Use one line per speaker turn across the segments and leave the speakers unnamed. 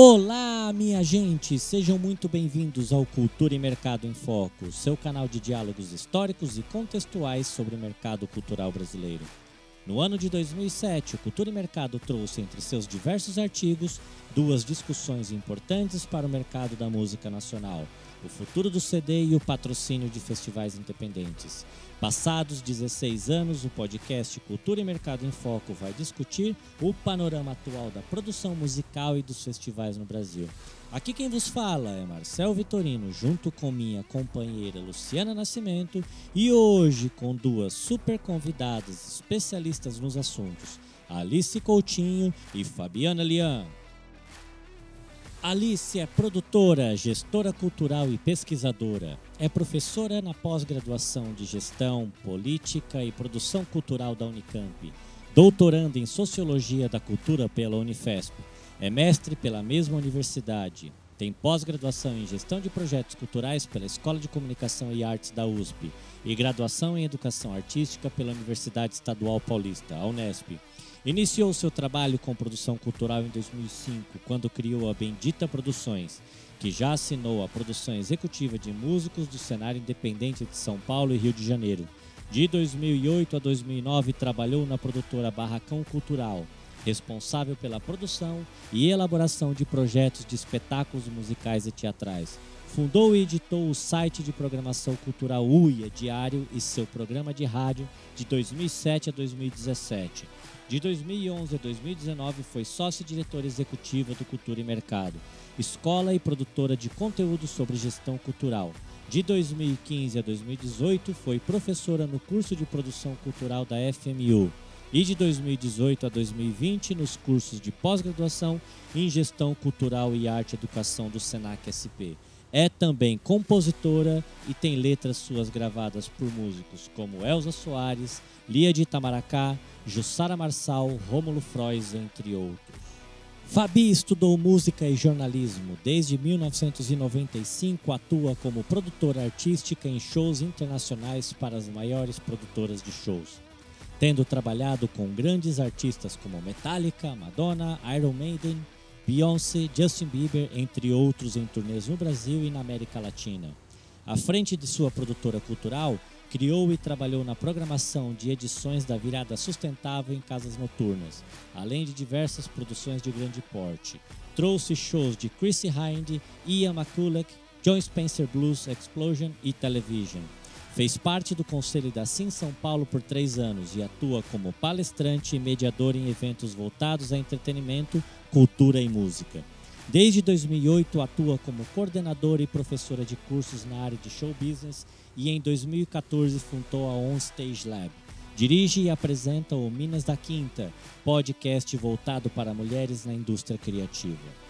Olá, minha gente! Sejam muito bem-vindos ao Cultura e Mercado em Foco, seu canal de diálogos históricos e contextuais sobre o mercado cultural brasileiro. No ano de 2007, o Cultura e Mercado trouxe entre seus diversos artigos duas discussões importantes para o mercado da música nacional: o futuro do CD e o patrocínio de festivais independentes. Passados 16 anos, o podcast Cultura e Mercado em Foco vai discutir o panorama atual da produção musical e dos festivais no Brasil. Aqui quem vos fala é Marcel Vitorino, junto com minha companheira Luciana Nascimento, e hoje com duas super convidadas especialistas nos assuntos, Alice Coutinho e Fabiana Lian. Alice é produtora, gestora cultural e pesquisadora. É professora na pós-graduação de Gestão, Política e Produção Cultural da Unicamp. Doutoranda em Sociologia da Cultura pela Unifesp. É mestre pela mesma universidade. Tem pós-graduação em Gestão de Projetos Culturais pela Escola de Comunicação e Artes da USP e graduação em Educação Artística pela Universidade Estadual Paulista, a Unesp. Iniciou seu trabalho com produção cultural em 2005, quando criou a Bendita Produções, que já assinou a produção executiva de músicos do cenário independente de São Paulo e Rio de Janeiro. De 2008 a 2009, trabalhou na produtora Barracão Cultural, responsável pela produção e elaboração de projetos de espetáculos musicais e teatrais. Fundou e editou o site de programação cultural UIA Diário e seu programa de rádio de 2007 a 2017. De 2011 a 2019 foi sócio-diretora executiva do Cultura e Mercado, escola e produtora de conteúdo sobre gestão cultural. De 2015 a 2018 foi professora no curso de produção cultural da FMU e de 2018 a 2020 nos cursos de pós-graduação em gestão cultural e arte educação do Senac SP. É também compositora e tem letras suas gravadas por músicos como Elza Soares, Lia de Itamaracá, Jussara Marçal, Rômulo Frois, entre outros. Fabi estudou música e jornalismo. Desde 1995 atua como produtora artística em shows internacionais para as maiores produtoras de shows, tendo trabalhado com grandes artistas como Metallica, Madonna, Iron Maiden, Beyoncé, Justin Bieber, entre outros em turnês no Brasil e na América Latina. À frente de sua produtora cultural, Criou e trabalhou na programação de edições da Virada Sustentável em casas noturnas, além de diversas produções de grande porte. Trouxe shows de Chrissy Hind, Ian McCulloch, John Spencer Blues Explosion e Television. Fez parte do conselho da Sim São Paulo por três anos e atua como palestrante e mediador em eventos voltados a entretenimento, cultura e música. Desde 2008 atua como coordenadora e professora de cursos na área de show business e em 2014 fundou a On Stage Lab. Dirige e apresenta o Minas da Quinta, podcast voltado para mulheres na indústria criativa.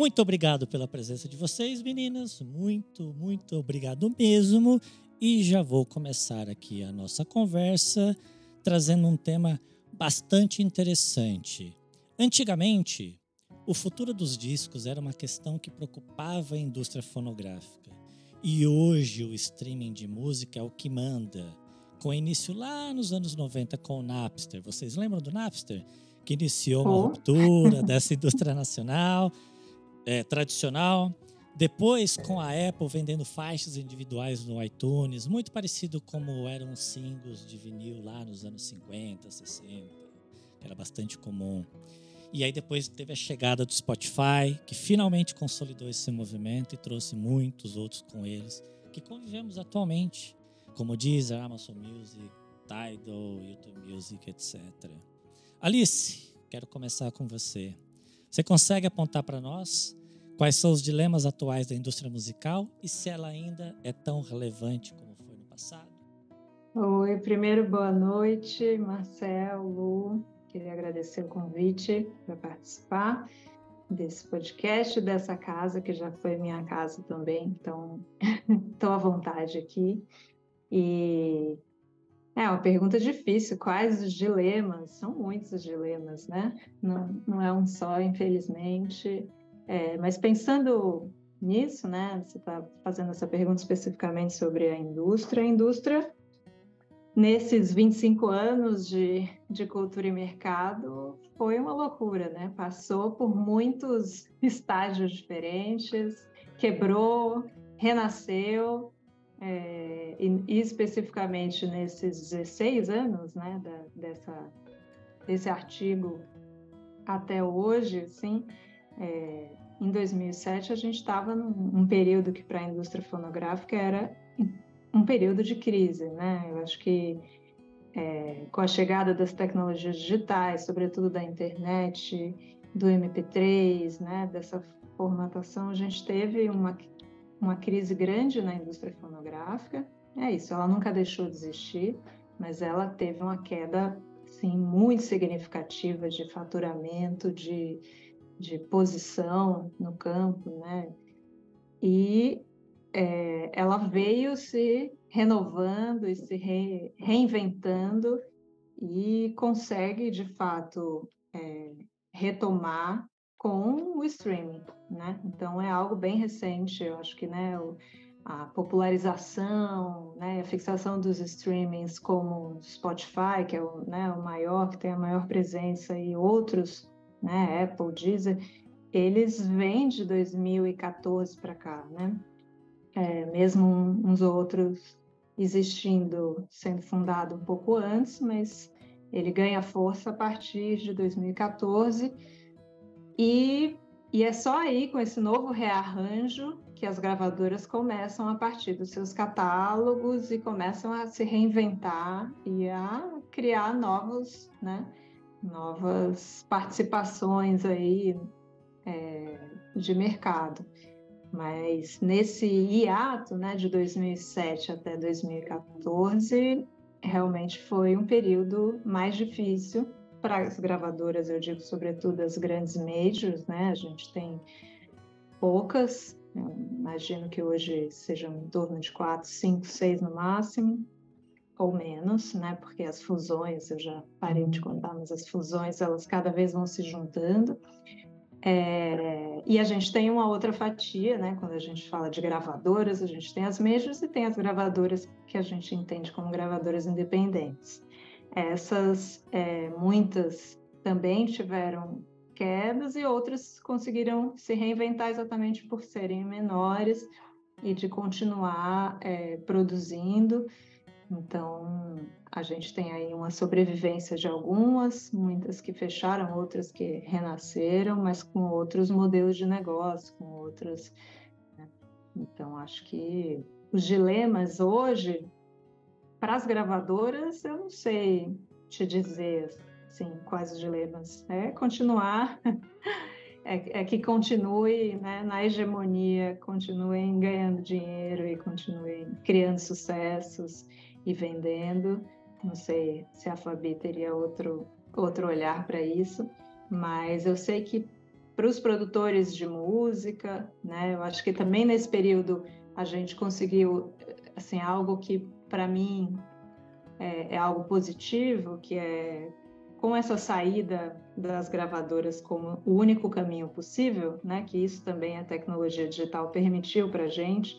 Muito obrigado pela presença de vocês, meninas. Muito, muito obrigado mesmo. E já vou começar aqui a nossa conversa trazendo um tema bastante interessante. Antigamente, o futuro dos discos era uma questão que preocupava a indústria fonográfica. E hoje o streaming de música é o que manda. Com início lá nos anos 90 com o Napster. Vocês lembram do Napster? Que iniciou uma ruptura dessa indústria nacional é, tradicional. Depois, com a Apple vendendo faixas individuais no iTunes, muito parecido como eram os singles de vinil lá nos anos 50, 60, que era bastante comum. E aí depois teve a chegada do Spotify, que finalmente consolidou esse movimento e trouxe muitos outros com eles, que convivemos atualmente, como Deezer, Amazon Music, Tidal, YouTube Music, etc. Alice, quero começar com você. Você consegue apontar para nós quais são os dilemas atuais da indústria musical e se ela ainda é tão relevante como foi no passado?
Oi, primeiro boa noite, Marcel, Lu. Queria agradecer o convite para participar desse podcast, dessa casa, que já foi minha casa também, então estou à vontade aqui. E é uma pergunta difícil. Quais os dilemas? São muitos os dilemas, né? Não, não é um só, infelizmente. É, mas pensando nisso, né, você está fazendo essa pergunta especificamente sobre a indústria, a indústria nesses 25 anos de, de cultura e mercado foi uma loucura, né? Passou por muitos estágios diferentes, quebrou, renasceu, é, e, e, especificamente nesses 16 anos, né, da, dessa, desse artigo até hoje, assim, é, em 2007 a gente estava num período que para a indústria fonográfica era um período de crise, né? Eu acho que é, com a chegada das tecnologias digitais, sobretudo da internet, do MP3, né, dessa formatação, a gente teve uma, uma crise grande na indústria fonográfica. É isso, ela nunca deixou de existir, mas ela teve uma queda sim, muito significativa de faturamento, de, de posição no campo, né? E é, ela veio se renovando e se re, reinventando e consegue, de fato, é, retomar com o streaming, né? Então é algo bem recente, eu acho que, né, a popularização, né, a fixação dos streamings como Spotify, que é o, né, o maior, que tem a maior presença, e outros, né, Apple, Deezer, eles vêm de 2014 para cá, né? é, mesmo uns outros existindo, sendo fundado um pouco antes, mas ele ganha força a partir de 2014 e, e é só aí com esse novo rearranjo que as gravadoras começam a partir dos seus catálogos e começam a se reinventar e a criar novos, né, novas participações aí é, de mercado. Mas nesse hiato, né, de 2007 até 2014, realmente foi um período mais difícil para as gravadoras, eu digo sobretudo as grandes majors, né? A gente tem poucas, imagino que hoje sejam em torno de quatro, cinco, seis no máximo, ou menos, né? Porque as fusões, eu já parei de uhum. contar, mas as fusões elas cada vez vão se juntando. É, e a gente tem uma outra fatia, né? Quando a gente fala de gravadoras, a gente tem as majors e tem as gravadoras que a gente entende como gravadoras independentes. Essas, é, muitas também tiveram quedas e outras conseguiram se reinventar exatamente por serem menores e de continuar é, produzindo. Então, a gente tem aí uma sobrevivência de algumas, muitas que fecharam, outras que renasceram, mas com outros modelos de negócio, com outros. Né? Então, acho que os dilemas hoje, para as gravadoras, eu não sei te dizer assim, quais os dilemas. É continuar, é, é que continue né, na hegemonia, continuem ganhando dinheiro e continuem criando sucessos e vendendo não sei se a Fabi teria outro, outro olhar para isso, mas eu sei que para os produtores de música, né, eu acho que também nesse período a gente conseguiu assim algo que para mim é, é, algo positivo, que é com essa saída das gravadoras como o único caminho possível, né, que isso também a tecnologia digital permitiu para a gente,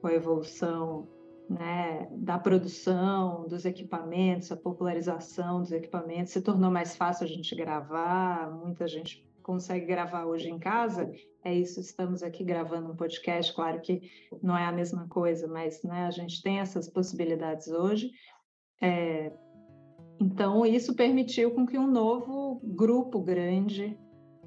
com a evolução né, da produção dos equipamentos, a popularização dos equipamentos, se tornou mais fácil a gente gravar, muita gente consegue gravar hoje em casa, é isso, estamos aqui gravando um podcast, claro que não é a mesma coisa, mas né, a gente tem essas possibilidades hoje. É, então, isso permitiu com que um novo grupo grande,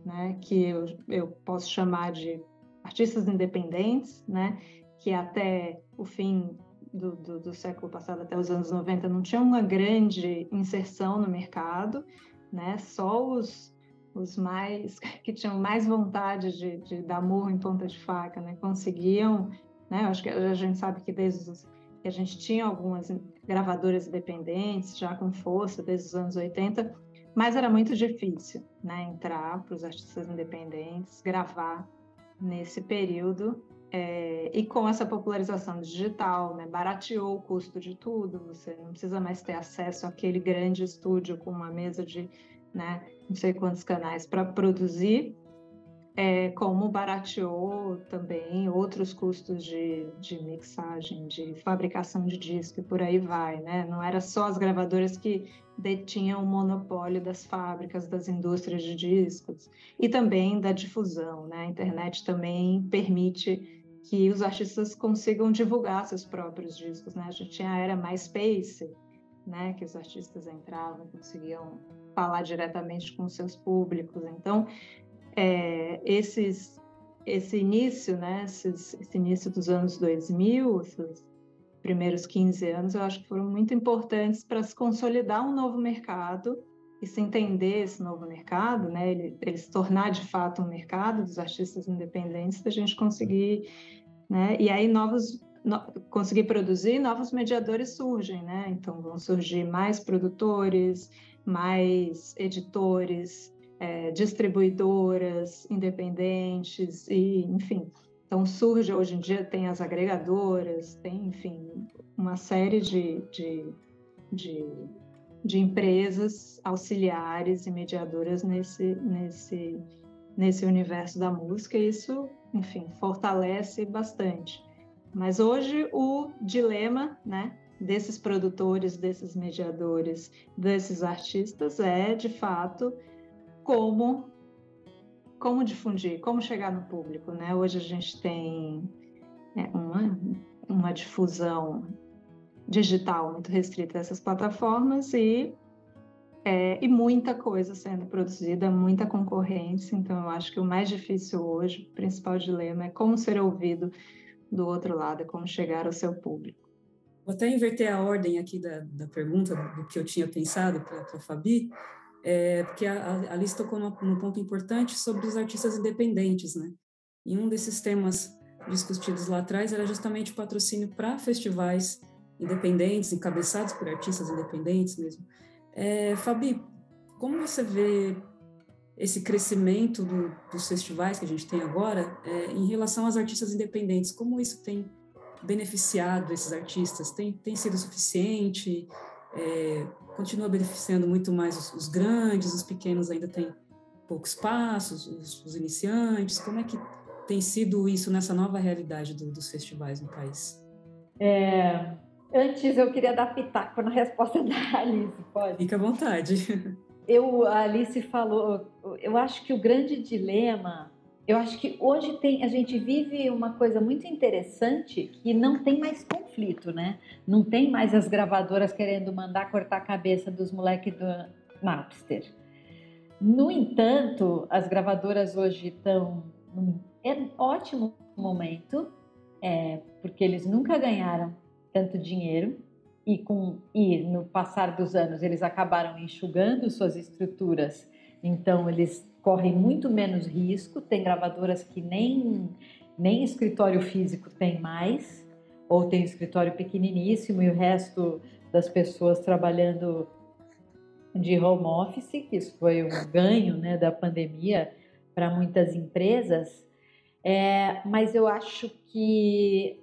né, que eu, eu posso chamar de artistas independentes, né, que até o fim do, do, do, século passado até os anos 90 não tinha uma grande inserção no mercado, né? Só os, os mais que tinham mais vontade de, de dar murro em ponta de faca, né? Conseguiam, né? Acho que a gente sabe que desde os, que a gente tinha algumas gravadoras independentes já com força desde os anos 80, mas era muito difícil, né? Entrar para os artistas independentes, gravar nesse período é, e com essa popularização digital, né, barateou o custo de tudo, você não precisa mais ter acesso àquele grande estúdio com uma mesa de né, não sei quantos canais para produzir. é, como barateou também outros custos de, de mixagem, de fabricação de disco e por aí vai, né? Não era só as gravadoras que detinham o monopólio das fábricas, das indústrias de discos e também da difusão, né? A internet também permite que os artistas consigam divulgar seus próprios discos, né? A gente tinha a era MySpace, né? Que os artistas entravam, conseguiam falar diretamente com seus públicos. Então, é, esses, esse início, né, esses, esse início dos anos 2000, esses primeiros 15 anos, eu acho que foram muito importantes para se consolidar um novo mercado e se entender esse novo mercado, né, ele, ele se tornar de fato um mercado dos artistas independentes, da gente conseguir, né, e aí novos no, conseguir produzir, novos mediadores surgem, né? Então vão surgir mais produtores, mais editores, é, distribuidoras independentes e, enfim. Então surge hoje em dia tem as agregadoras, tem, enfim, uma série de, de, de, de empresas auxiliares e mediadoras nesse, nesse, nesse universo da música. E isso, enfim, fortalece bastante. Mas hoje o dilema, né, desses produtores, desses mediadores, desses artistas é, de fato, como como difundir, como chegar no público, né? Hoje a gente tem é, uma, uma difusão digital muito restrita a essas plataformas e é, e muita coisa sendo produzida, muita concorrência. Então, eu acho que o mais difícil hoje, o principal dilema, é como ser ouvido do outro lado, é como chegar ao seu público.
Vou até inverter a ordem aqui da, da pergunta, do que eu tinha pensado para a Fabi, é, porque a, a Alice tocou num, ponto importante sobre os artistas independentes, né? E um desses temas discutidos lá atrás era justamente o patrocínio para festivais independentes, encabeçados por artistas independentes mesmo. É, Fabi, como você vê esse crescimento do, dos festivais que a gente tem agora é, em relação aos artistas independentes? Como isso tem beneficiado esses artistas? Tem, tem sido suficiente? É, continua beneficiando muito mais os, os, grandes, os pequenos ainda têm pouco espaço, os, os, iniciantes. Como é que tem sido isso nessa nova realidade do, dos festivais no país?
É, antes eu queria dar pitaco na resposta da Alice, pode?
Fique à vontade.
Eu, a Alice falou, eu acho que o grande dilema eu acho que hoje tem, a gente vive uma coisa muito interessante que não tem mais conflito, né? Não tem mais as gravadoras querendo mandar cortar a cabeça dos moleques do Napster. No entanto, as gravadoras hoje estão num ótimo momento, é, porque eles nunca ganharam tanto dinheiro e, com, e no passar dos anos eles acabaram enxugando suas estruturas, então eles correm muito menos risco. Tem gravadoras que nem, nem escritório físico tem mais, ou tem escritório pequeniníssimo e o resto das pessoas trabalhando de home office, que isso foi um ganho né, da pandemia para muitas empresas. É, mas eu acho que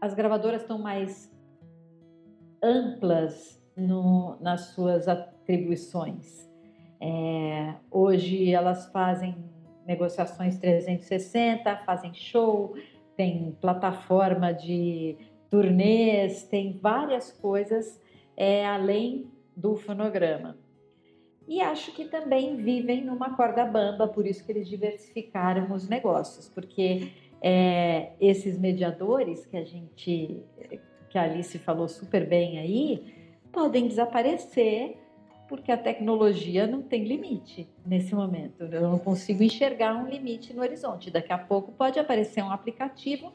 as gravadoras estão mais amplas no, nas suas atribuições. É, hoje elas fazem negociações 360, fazem show, tem plataforma de turnês, tem várias coisas é, além do fonograma. E acho que também vivem numa corda bamba, por isso que eles diversificaram os negócios, porque é, esses mediadores que a gente, que a Alice falou super bem aí, podem desaparecer porque a tecnologia não tem limite nesse momento. Eu não consigo enxergar um limite no horizonte. Daqui a pouco pode aparecer um aplicativo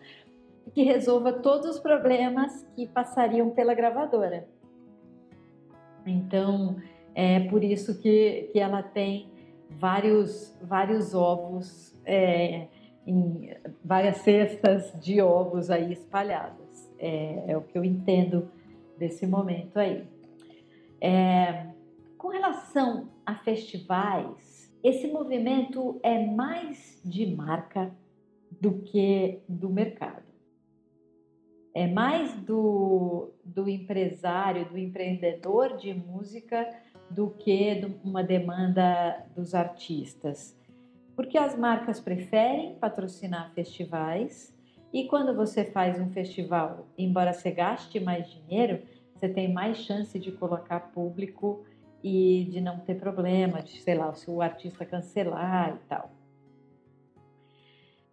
que resolva todos os problemas que passariam pela gravadora. Então, é por isso que, que ela tem vários, vários ovos, é, em várias cestas de ovos aí espalhadas. É, é o que eu entendo desse momento aí. É, com relação a festivais, esse movimento é mais de marca do que do mercado. É mais do, do empresário, do empreendedor de música do que uma demanda dos artistas. Porque as marcas preferem patrocinar festivais e quando você faz um festival, embora você gaste mais dinheiro, você tem mais chance de colocar público e de não ter problema, de, sei lá, se o artista cancelar e tal.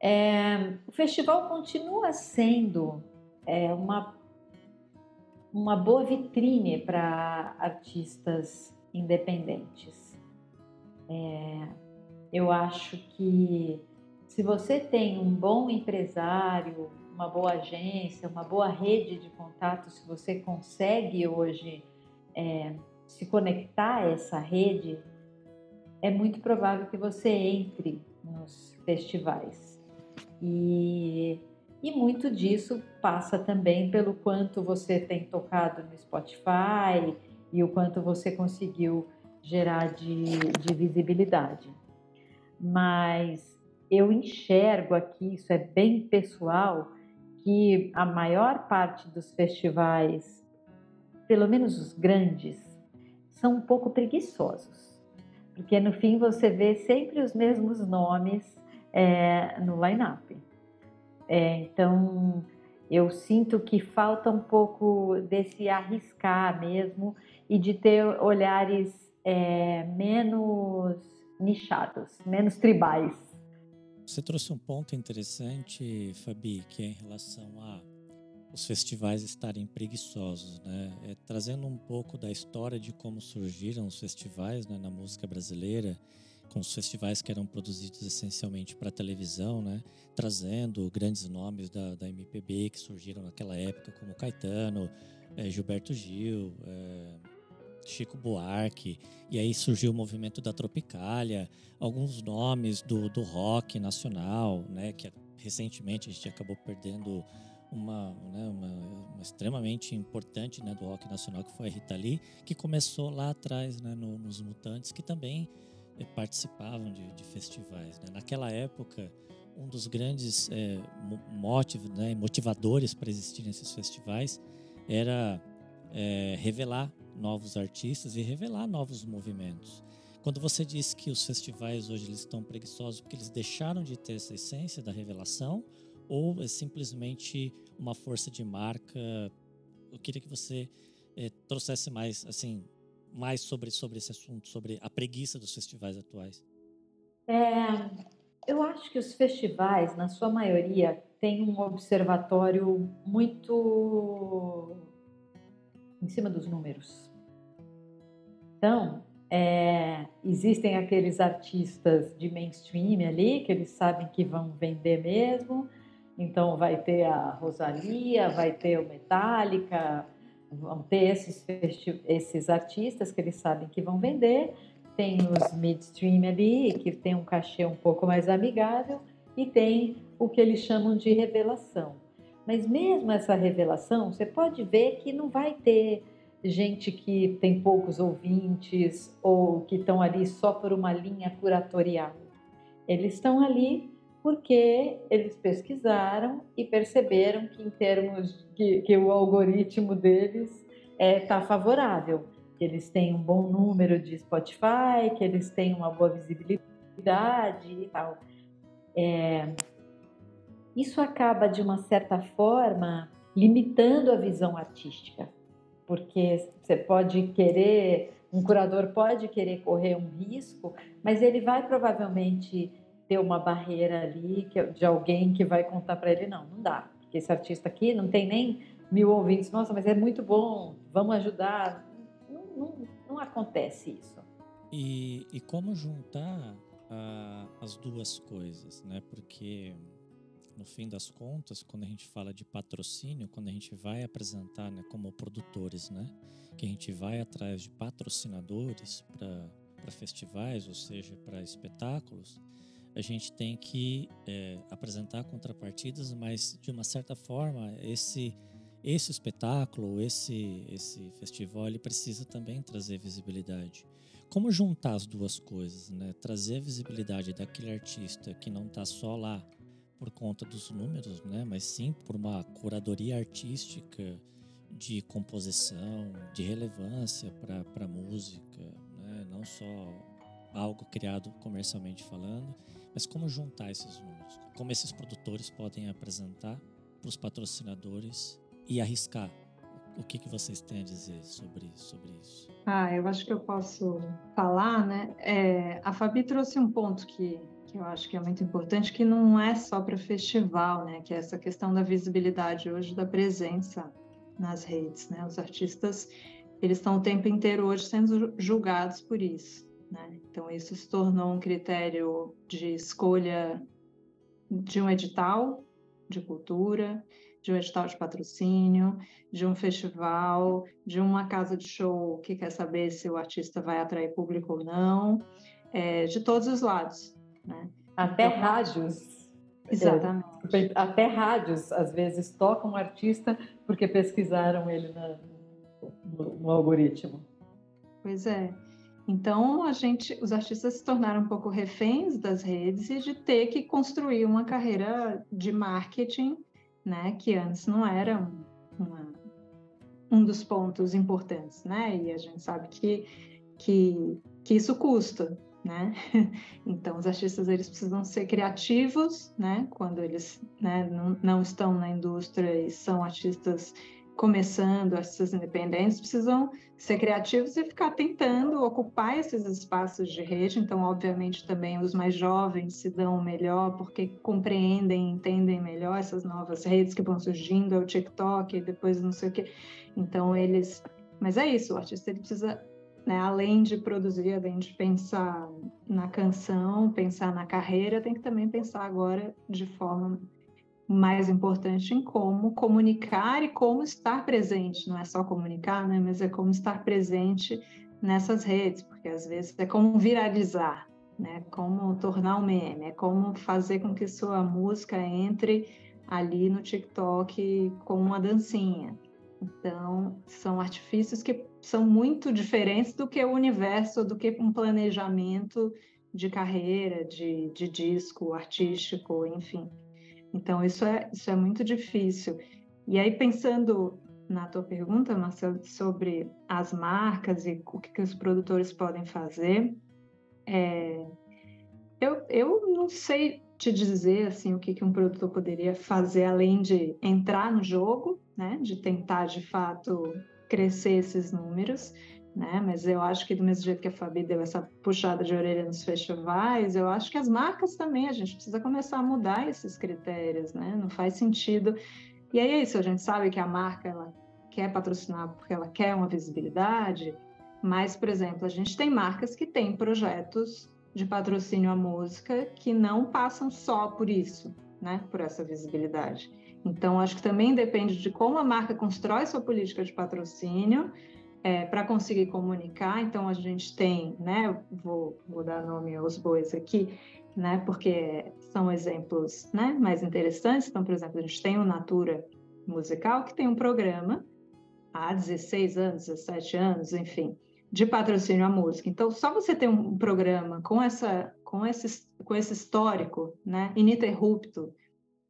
É, o festival continua sendo é, uma, uma boa vitrine para artistas independentes. É, eu acho que se você tem um bom empresário, uma boa agência, uma boa rede de contatos, se você consegue hoje é, se conectar a essa rede, é muito provável que você entre nos festivais. E, e muito disso passa também pelo quanto você tem tocado no Spotify e o quanto você conseguiu gerar de, de visibilidade. Mas eu enxergo aqui, isso é bem pessoal, que a maior parte dos festivais, pelo menos os grandes, são um pouco preguiçosos, porque no fim você vê sempre os mesmos nomes é, no line-up. É, então eu sinto que falta um pouco desse arriscar mesmo e de ter olhares é, menos nichados, menos tribais.
Você trouxe um ponto interessante, Fabi, que é em relação a os festivais estarem preguiçosos, né? É, trazendo um pouco da história de como surgiram os festivais né, na música brasileira, com os festivais que eram produzidos essencialmente para televisão, né? Trazendo grandes nomes da, da MPB que surgiram naquela época, como Caetano, é, Gilberto Gil, é, Chico Buarque, e aí surgiu o movimento da Tropicália, alguns nomes do, do rock nacional, né? Que recentemente a gente acabou perdendo uma, né, uma, uma, extremamente importante né, do rock nacional, que foi a Rita Lee, que começou lá atrás né, no, nos Mutantes, que também eh, participavam de, de festivais. Né? Naquela época, um dos grandes é, motivos, né, motivadores para existirem esses festivais era é, revelar novos artistas e revelar novos movimentos. Quando você diz que os festivais hoje eles estão preguiçosos porque eles deixaram de ter essa essência da revelação, ou é simplesmente uma força de marca? Eu queria que você é, trouxesse mais, assim, mais sobre, sobre esse assunto, sobre a preguiça dos festivais atuais.
É, eu acho que os festivais, na sua maioria, têm um observatório muito em cima dos números. Então, é, existem aqueles artistas de mainstream ali que eles sabem que vão vender mesmo, então vai ter a Rosalia, vai ter o Metallica, vão ter esses, esses artistas que eles sabem que vão vender. Tem os midstream ali, que tem um cachê um pouco mais amigável, e tem o que eles chamam de revelação. Mas mesmo essa revelação, você pode ver que não vai ter gente que tem poucos ouvintes ou que estão ali só por uma linha curatorial. Eles estão ali porque eles pesquisaram e perceberam que em termos que, que o algoritmo deles está é, tá favorável, que eles têm um bom número de Spotify, que eles têm uma boa visibilidade e tal. É, isso acaba de uma certa forma limitando a visão artística, porque você pode querer, um curador pode querer correr um risco, mas ele vai provavelmente ter uma barreira ali de alguém que vai contar para ele, não, não dá, porque esse artista aqui não tem nem mil ouvintes, nossa, mas é muito bom, vamos ajudar. Não, não, não acontece isso.
E, e como juntar uh, as duas coisas, né? Porque no fim das contas, quando a gente fala de patrocínio, quando a gente vai apresentar, né, como produtores, né, que a gente vai atrás de patrocinadores para festivais, ou seja, para espetáculos, a gente tem que é, apresentar contrapartidas, mas de uma certa forma esse esse espetáculo, esse esse festival, ele precisa também trazer visibilidade. Como juntar as duas coisas, né? Trazer a visibilidade daquele artista que não está só lá por conta dos números, né? Mas sim por uma curadoria artística de composição, de relevância para a música, né? Não só algo criado comercialmente falando Mas como juntar esses números? Como esses produtores podem apresentar para os patrocinadores e arriscar? O que, que vocês têm a dizer sobre, sobre isso?
Ah, eu acho que eu posso falar, né? É, a Fabi trouxe um ponto que, que eu acho que é muito importante, que não é só para festival, né? Que é essa questão da visibilidade hoje, da presença nas redes, né? Os artistas, eles estão o tempo inteiro hoje sendo julgados por isso, né? Então, isso se tornou um critério de escolha de um edital de cultura, de um edital de patrocínio, de um festival, de uma casa de show que quer saber se o artista vai atrair público ou não, é, de todos os lados. Né?
Até então, rádios.
Exatamente.
É, até rádios, às vezes, tocam um artista porque pesquisaram ele na, no, no algoritmo.
Pois é. Então, a gente, os artistas se tornaram um pouco reféns das redes e de ter que construir uma carreira de marketing né? Que antes não era uma, um dos pontos importantes, né? E a gente sabe que, que, que isso custa, né? Então, os artistas eles precisam ser criativos, né? Quando eles né, não, não estão na indústria e são artistas começando, artistas independentes, precisam ser criativos e ficar tentando ocupar esses espaços de rede. Então, obviamente, também os mais jovens se dão melhor porque compreendem, entendem melhor essas novas redes que vão surgindo, é o TikTok, depois não sei o quê. Então, eles. Mas é isso, o artista ele precisa, né, além de produzir, além de pensar na canção, pensar na carreira, tem que também pensar agora de forma mais importante em como comunicar e como estar presente. Não é só comunicar, né? Mas é como estar presente nessas redes, porque às vezes é como viralizar, né? Como tornar um meme, é como fazer com que sua música entre ali no TikTok com uma dancinha. Então, são artifícios que são muito diferentes do que o universo, do que um planejamento de carreira, de, de disco artístico, enfim. Então, isso é, isso é muito difícil. E aí, pensando na tua pergunta, Marcelo, sobre as marcas e o que, que os produtores podem fazer, é, eu, eu não sei te dizer assim o que, que um produtor poderia fazer além de entrar no jogo, né, de tentar de fato crescer esses números né? Mas eu acho que do mesmo jeito que a Fabi deu essa puxada de orelha nos festivais, eu acho que as marcas também a gente precisa começar a mudar esses critérios, né? Não faz sentido. E aí é isso, a gente sabe que a marca ela quer patrocinar porque ela quer uma visibilidade, mas por exemplo, a gente tem marcas que têm projetos de patrocínio à música que não passam só por isso, né? Por essa visibilidade. Então, acho que também depende de como a marca constrói sua política de patrocínio, é, para conseguir comunicar. Então, a gente tem, né, vou, vou dar nome aos bois aqui, né, porque são exemplos né, mais interessantes. Então, por exemplo, a gente tem o Natura Musical, que tem um programa há 16 anos, 17 anos, enfim, de patrocínio à música. Então, só você ter um programa com, essa, com, esse, com esse histórico né, ininterrupto,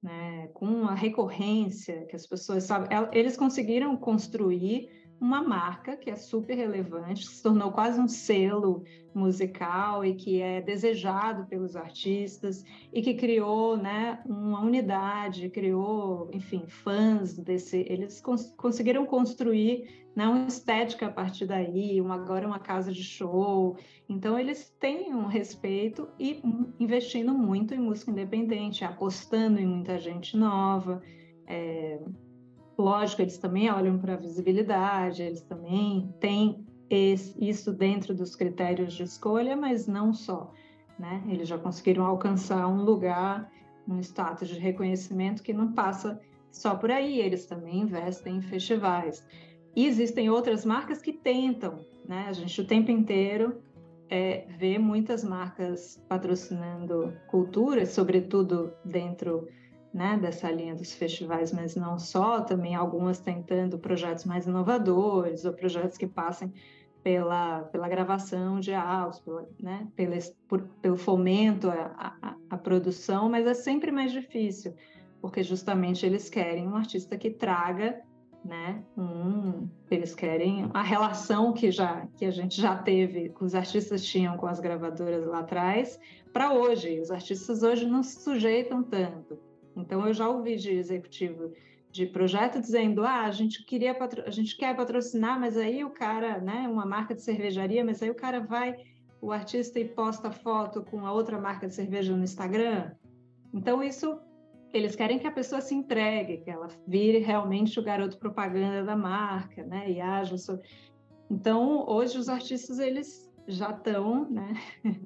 né, com a recorrência que as pessoas sabem, eles conseguiram construir uma marca que é super relevante, que se tornou quase um selo musical e que é desejado pelos artistas e que criou, né, uma unidade, criou, enfim, fãs desse. Eles cons conseguiram construir né, uma estética a partir daí, uma, agora uma casa de show. Então eles têm um respeito e investindo muito em música independente, apostando em muita gente nova. É, Lógico, eles também olham para a visibilidade, eles também têm esse, isso dentro dos critérios de escolha, mas não só. Né? Eles já conseguiram alcançar um lugar, um status de reconhecimento que não passa só por aí, eles também investem em festivais. E existem outras marcas que tentam, né? A gente o tempo inteiro é, vê muitas marcas patrocinando cultura, sobretudo dentro né, dessa linha dos festivais, mas não só, também algumas tentando projetos mais inovadores ou projetos que passem pela, pela gravação de áudios, pela, né, pelo, por, pelo fomento à produção, mas é sempre mais difícil, porque justamente eles querem um artista que traga né? Um, eles querem a relação que já que a gente já teve, que os artistas tinham com as gravadoras lá atrás, para hoje. Os artistas hoje não se sujeitam tanto. Então eu já ouvi de executivo de projeto dizendo: "Ah, a gente queria a gente quer patrocinar, mas aí o cara, né, uma marca de cervejaria, mas aí o cara vai o artista e posta foto com a outra marca de cerveja no Instagram. Então isso eles querem que a pessoa se entregue, que ela vire realmente o garoto propaganda da marca, né? E haja sobre... Então, hoje os artistas eles já estão, né?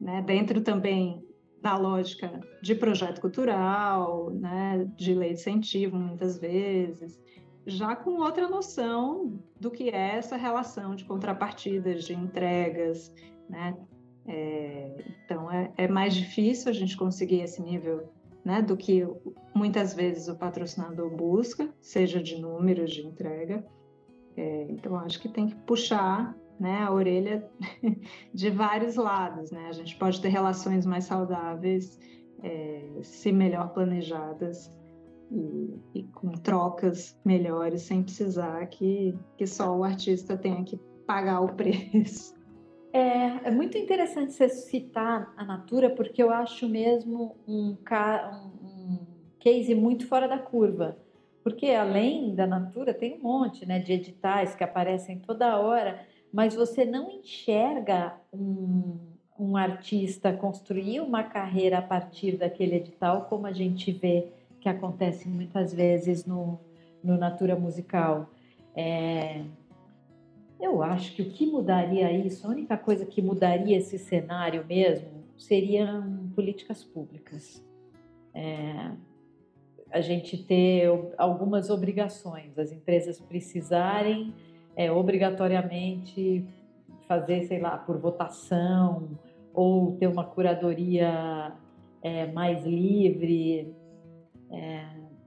né? Dentro também da lógica de projeto cultural, né? De lei de incentivo, muitas vezes, já com outra noção do que é essa relação de contrapartidas, de entregas, né? É, então é, é mais difícil a gente conseguir esse nível né, do que muitas vezes o patrocinador busca, seja de números de entrega. É, então, acho que tem que puxar né, a orelha de vários lados. Né? A gente pode ter relações mais saudáveis, é, se melhor planejadas e, e, com trocas melhores, sem precisar que, que só o artista tenha que pagar o preço.
É, é, muito interessante você citar a Natura, porque eu acho mesmo um, um, case muito fora da curva. Porque além da Natura, tem um monte né, de editais que aparecem toda hora, mas você não enxerga um, um artista construir uma carreira a partir daquele edital, como a gente vê que acontece muitas vezes no, no Natura Musical. É, eu acho que o que mudaria isso, a única coisa que mudaria esse cenário mesmo, seriam políticas públicas. É, a gente ter algumas obrigações, as empresas precisarem é, obrigatoriamente fazer, sei lá, por votação, ou ter uma curadoria é, mais livre, é,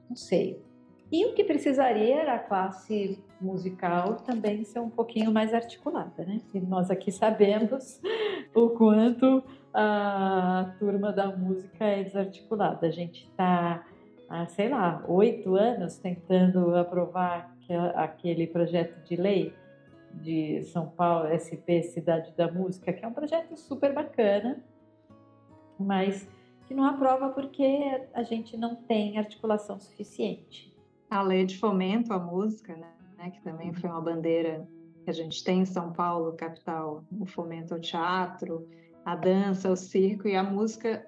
não sei. E o que precisaria era a classe musical também ser um pouquinho mais articulada, né? E nós aqui sabemos o quanto a turma da música é desarticulada. A gente está sei lá, oito anos tentando aprovar aquele projeto de lei de São Paulo, SP Cidade da Música, que é um projeto super bacana, mas que não aprova porque a gente não tem articulação suficiente.
A lei de fomento à música, né? que também foi uma bandeira que a gente tem em São Paulo, capital, o fomento ao teatro, a dança, o circo e a música.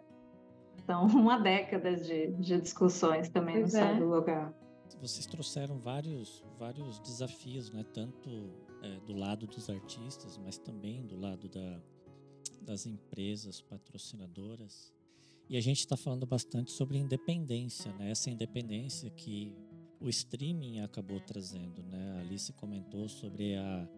São uma década de, de discussões também pois no é. do lugar.
Vocês trouxeram vários, vários desafios, né? tanto é, do lado dos artistas, mas também do lado da, das empresas patrocinadoras. E a gente está falando bastante sobre independência, né? essa independência que o streaming acabou trazendo. Né? A Alice comentou sobre a,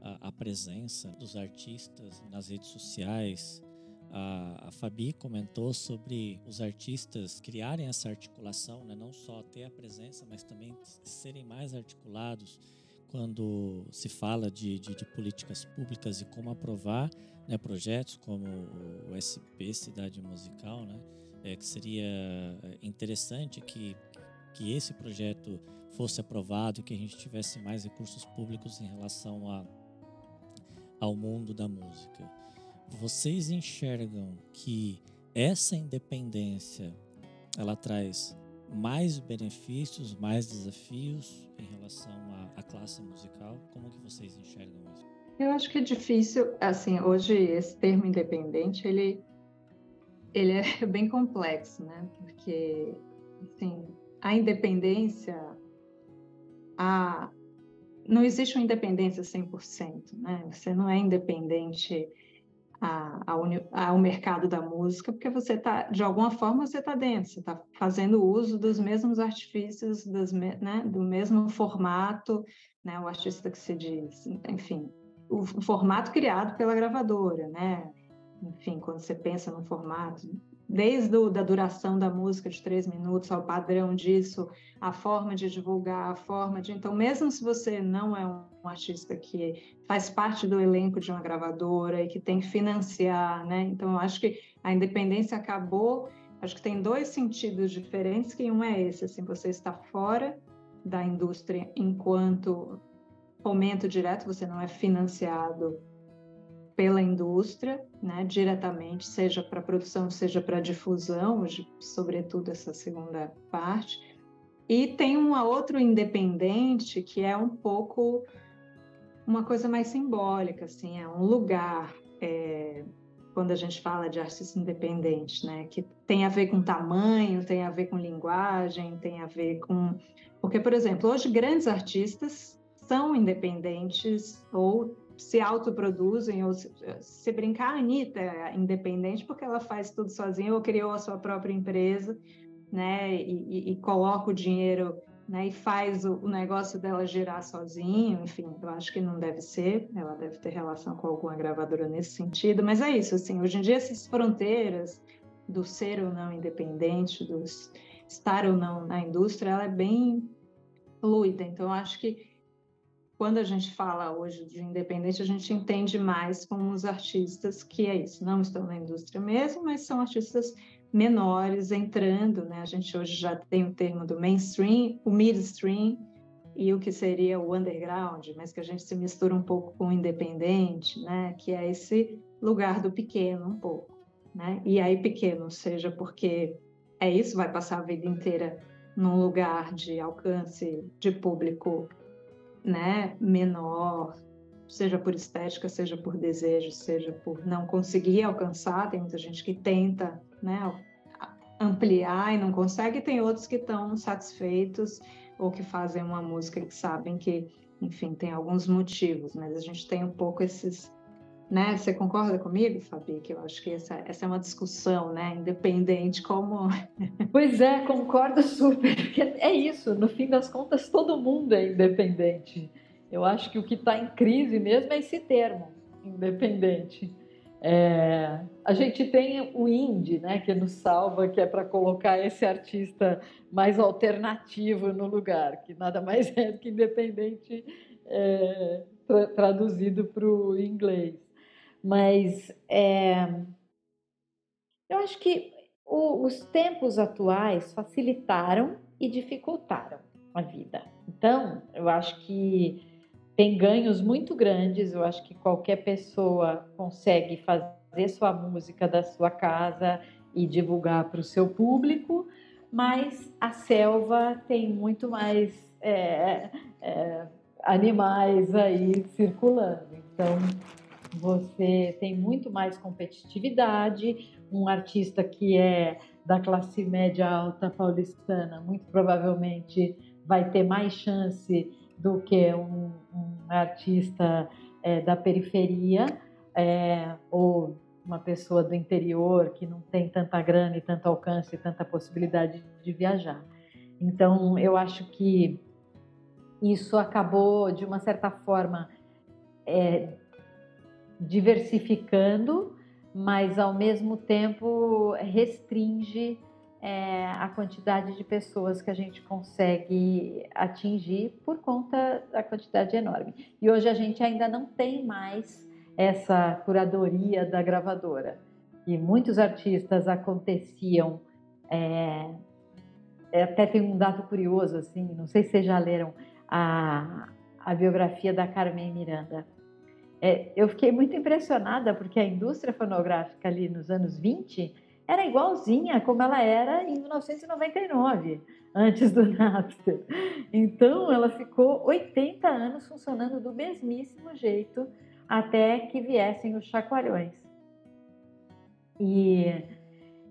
a, a presença dos artistas nas redes sociais. A, a, Fabi comentou sobre os artistas criarem essa articulação, né? não só ter a presença, mas também serem mais articulados quando se fala de, de, de políticas públicas e como aprovar né, projetos como o SP Cidade Musical, né? É, que seria interessante que que esse projeto fosse aprovado, que a gente tivesse mais recursos públicos em relação a, ao mundo da música. Vocês enxergam que essa independência ela traz mais benefícios, mais desafios em relação à, à classe musical? Como que vocês enxergam isso?
Eu acho que é difícil, assim, hoje esse termo independente, ele, ele é bem complexo, né? Porque, assim, a independência, a, não existe uma independência 100%, né? Você não é independente ao mercado da música, porque você está, de alguma forma, você está dentro, você está fazendo uso dos mesmos artifícios, dos, né, do mesmo formato, né, o artista que se diz, enfim, o, o formato criado pela gravadora, né? Enfim, quando você pensa no formato, desde a da duração da música de três minutos ao padrão disso, a forma de divulgar, a forma de. Então, mesmo se você não é um artista que faz parte do elenco de uma gravadora e que tem que financiar, né? Então, eu acho que a independência acabou. Acho que tem dois sentidos diferentes, que um é esse, assim, você está fora da indústria enquanto fomento direto, você não é financiado pela indústria, né, diretamente, seja para produção, seja para difusão, sobretudo essa segunda parte. E tem um outro independente que é um pouco uma coisa mais simbólica, assim, é um lugar. É, quando a gente fala de artista independente, né, que tem a ver com tamanho, tem a ver com linguagem, tem a ver com, porque por exemplo, hoje grandes artistas são independentes ou se autoproduzem, ou se, se brincar, a Anitta é independente porque ela faz tudo sozinha ou criou a sua própria empresa, né, e, e, e coloca o dinheiro, né, e faz o, o, negócio dela girar sozinho, enfim, eu acho que não deve ser, ela deve ter relação com alguma gravadora nesse sentido, mas é isso, assim, hoje em dia essas fronteiras do ser ou não independente, do estar ou não na indústria, ela é bem fluida, então eu acho que quando a gente fala hoje de independente, a gente entende mais como os artistas que é isso, não estão na indústria mesmo, mas são artistas menores entrando, né? A gente hoje já tem o termo do mainstream, o midstream e o que seria o underground, mas que a gente se mistura um pouco com o independente, né? Que é esse lugar do pequeno um pouco, né? E aí pequeno, seja porque é isso, vai passar a vida inteira num lugar de alcance de público né, menor, seja por estética, seja por desejo, seja por não conseguir alcançar. Tem muita gente que tenta, né, ampliar e não consegue. Tem outros que estão satisfeitos ou que fazem uma música que sabem que, enfim, tem alguns motivos. Mas a gente tem um pouco esses né? Você concorda comigo, Fabi? Que eu acho que essa, essa é uma discussão, né? Independente como.
Pois é, concordo super. É isso. No fim das contas, todo mundo é independente. Eu acho que o que está em crise mesmo é esse termo, independente. É, a gente tem o indie, né, que nos salva, que é para colocar esse artista mais alternativo no lugar, que nada mais é do que independente é, tra traduzido para o inglês. Mas é, eu acho que o, os tempos atuais facilitaram e dificultaram a vida. Então, eu acho que tem ganhos muito grandes. Eu acho que qualquer pessoa consegue fazer sua música da sua casa e divulgar para o seu público, mas a selva tem muito mais é, é, animais aí circulando. Então, você tem muito mais competitividade. Um artista que é da classe média alta paulistana, muito provavelmente vai ter mais chance do que um, um artista é, da periferia é, ou uma pessoa do interior que não tem tanta grana e tanto alcance e tanta possibilidade de viajar. Então, eu acho que isso acabou, de uma certa forma, é, diversificando, mas ao mesmo tempo restringe é, a quantidade de pessoas que a gente consegue atingir por conta da quantidade enorme. E hoje a gente ainda não tem mais essa curadoria da gravadora. E muitos artistas aconteciam. É, até tem um dado curioso, assim, não sei se vocês já leram a, a biografia da Carmen Miranda. É, eu fiquei muito impressionada porque a indústria fonográfica ali nos anos 20 era igualzinha como ela era em 1999, antes do Napster. Então, ela ficou 80 anos funcionando do mesmíssimo jeito até que viessem os chacoalhões. E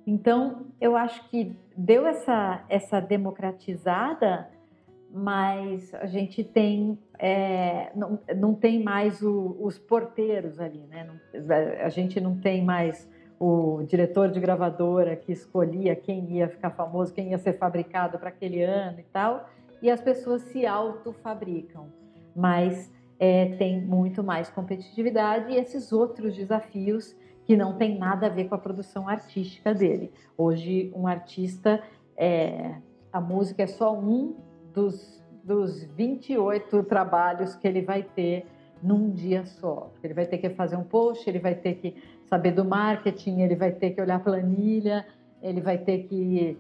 então eu acho que deu essa essa democratizada mas a gente tem é, não, não tem mais o, os porteiros ali, né? Não, a gente não tem mais o diretor de gravadora que escolhia quem ia ficar famoso, quem ia ser fabricado para aquele ano e tal, e as pessoas se autofabricam, mas é, tem muito mais competitividade e esses outros desafios que não tem nada a ver com a produção artística dele. Hoje, um artista, é, a música é só um dos, dos 28 trabalhos que ele vai ter num dia só. Ele vai ter que fazer um post, ele vai ter que saber do marketing, ele vai ter que olhar planilha, ele vai ter que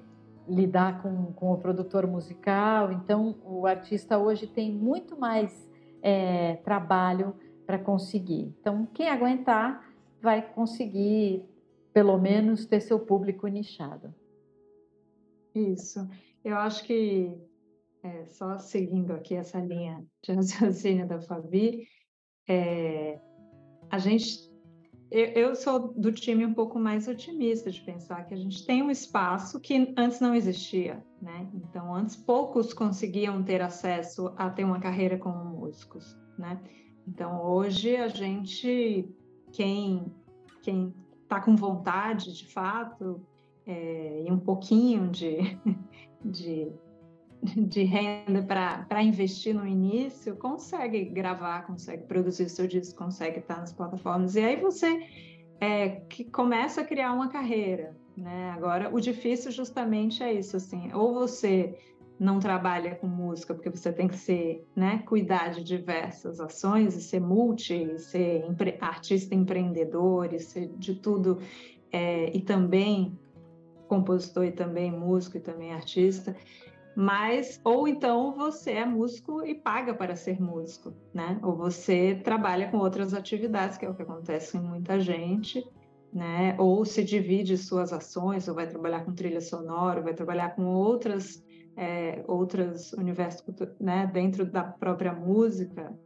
lidar com, com o produtor musical. Então, o artista hoje tem muito mais é, trabalho para conseguir. Então, quem aguentar vai conseguir, pelo menos, ter seu público nichado.
Isso. Eu acho que, é, só seguindo aqui essa linha de raciocínio da Fabi, é, a gente eu sou do time um pouco mais otimista de pensar que a gente tem um espaço que antes não existia, né? Então, antes poucos conseguiam ter acesso a ter uma carreira como músicos, né? Então, hoje a gente, quem quem está com vontade, de fato, é, e um pouquinho de, de de renda para investir no início, consegue gravar, consegue produzir seu disco, consegue estar nas plataformas. E aí você é, que começa a criar uma carreira. Né? Agora, o difícil justamente é isso, assim, ou você não trabalha com música porque você tem que ser, né, cuidar de diversas ações e ser multi, ser empre artista empreendedor, e ser de tudo, é, e também compositor e também músico e também artista mas ou então você é músico e paga para ser músico, né? Ou você trabalha com outras atividades, que é o que acontece com muita gente, né? Ou se divide suas ações, ou vai trabalhar com trilha sonora, ou vai trabalhar com outras é, outras universos, né? Dentro da própria música,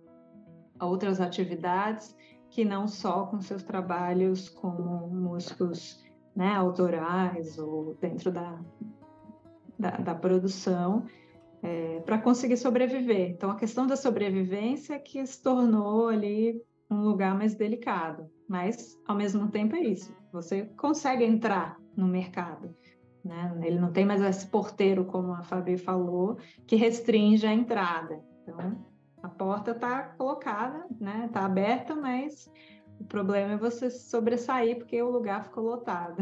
outras atividades que não só com seus trabalhos como músicos né, autorais ou dentro da, da, da produção é, para conseguir sobreviver. Então, a questão da sobrevivência que se tornou ali um lugar mais delicado, mas ao mesmo tempo é isso. Você consegue entrar no mercado. Né? Ele não tem mais esse porteiro, como a Fabi falou, que restringe a entrada. Então, a porta está colocada, está né? Tá aberta, mas o problema é você sobressair porque o lugar ficou lotado.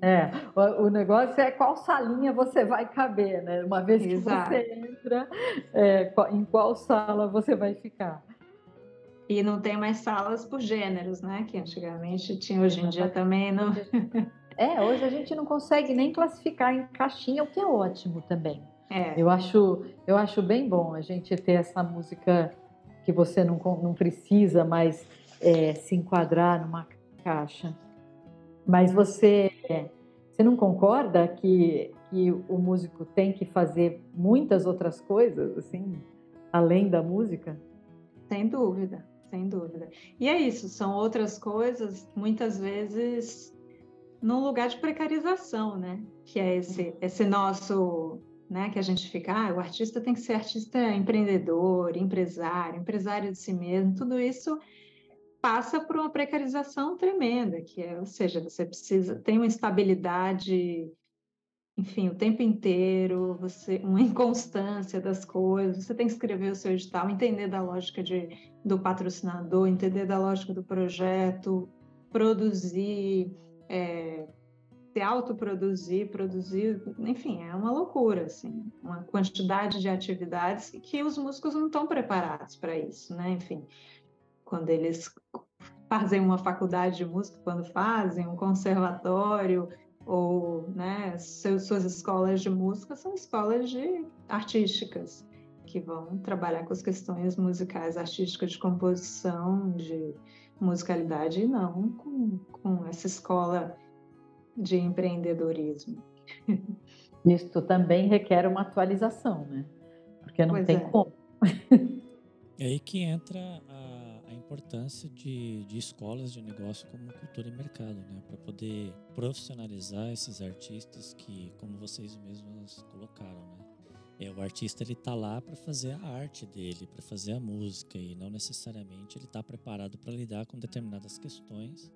É, o, o negócio é qual salinha você vai caber, né? Uma vez que Exato. você entra, é, em qual sala você vai ficar.
E não tem mais salas por gêneros, né? Que antigamente tinha, hoje em dia também não.
É, hoje a gente não consegue nem classificar em caixinha, o que é ótimo também.
É.
Eu acho, eu acho bem bom a gente ter essa música que você não, não precisa mais é, se enquadrar numa caixa. Mas você, você não concorda que, que o músico tem que fazer muitas outras coisas, assim, além da música?
Sem dúvida, sem dúvida. E é isso, são outras coisas, muitas vezes num lugar de precarização, né? Que é esse, esse nosso, né? Que a gente fica, ah, o artista tem que ser artista empreendedor, empresário, empresário de si mesmo. Tudo isso passa por uma precarização tremenda, que é, ou seja, você precisa tem uma estabilidade, enfim, o tempo inteiro, você uma inconstância das coisas, você tem que escrever o seu edital, entender da lógica de, do patrocinador, entender da lógica do projeto, produzir, é, se autoproduzir, produzir, enfim, é uma loucura, assim, uma quantidade de atividades que os músicos não estão preparados para isso, né? Enfim, quando eles fazem uma faculdade de música, quando fazem um conservatório ou né, seus, suas escolas de música são escolas de artísticas que vão trabalhar com as questões musicais, artísticas de composição, de musicalidade, e não com, com essa escola de empreendedorismo.
Isso também requer uma atualização, né? Porque não pois tem é. como.
É aí que entra a importância de, de escolas de negócio como cultura e mercado, né? Para poder profissionalizar esses artistas que, como vocês mesmos colocaram, né? É, o artista ele tá lá para fazer a arte dele, para fazer a música e não necessariamente ele está preparado para lidar com determinadas questões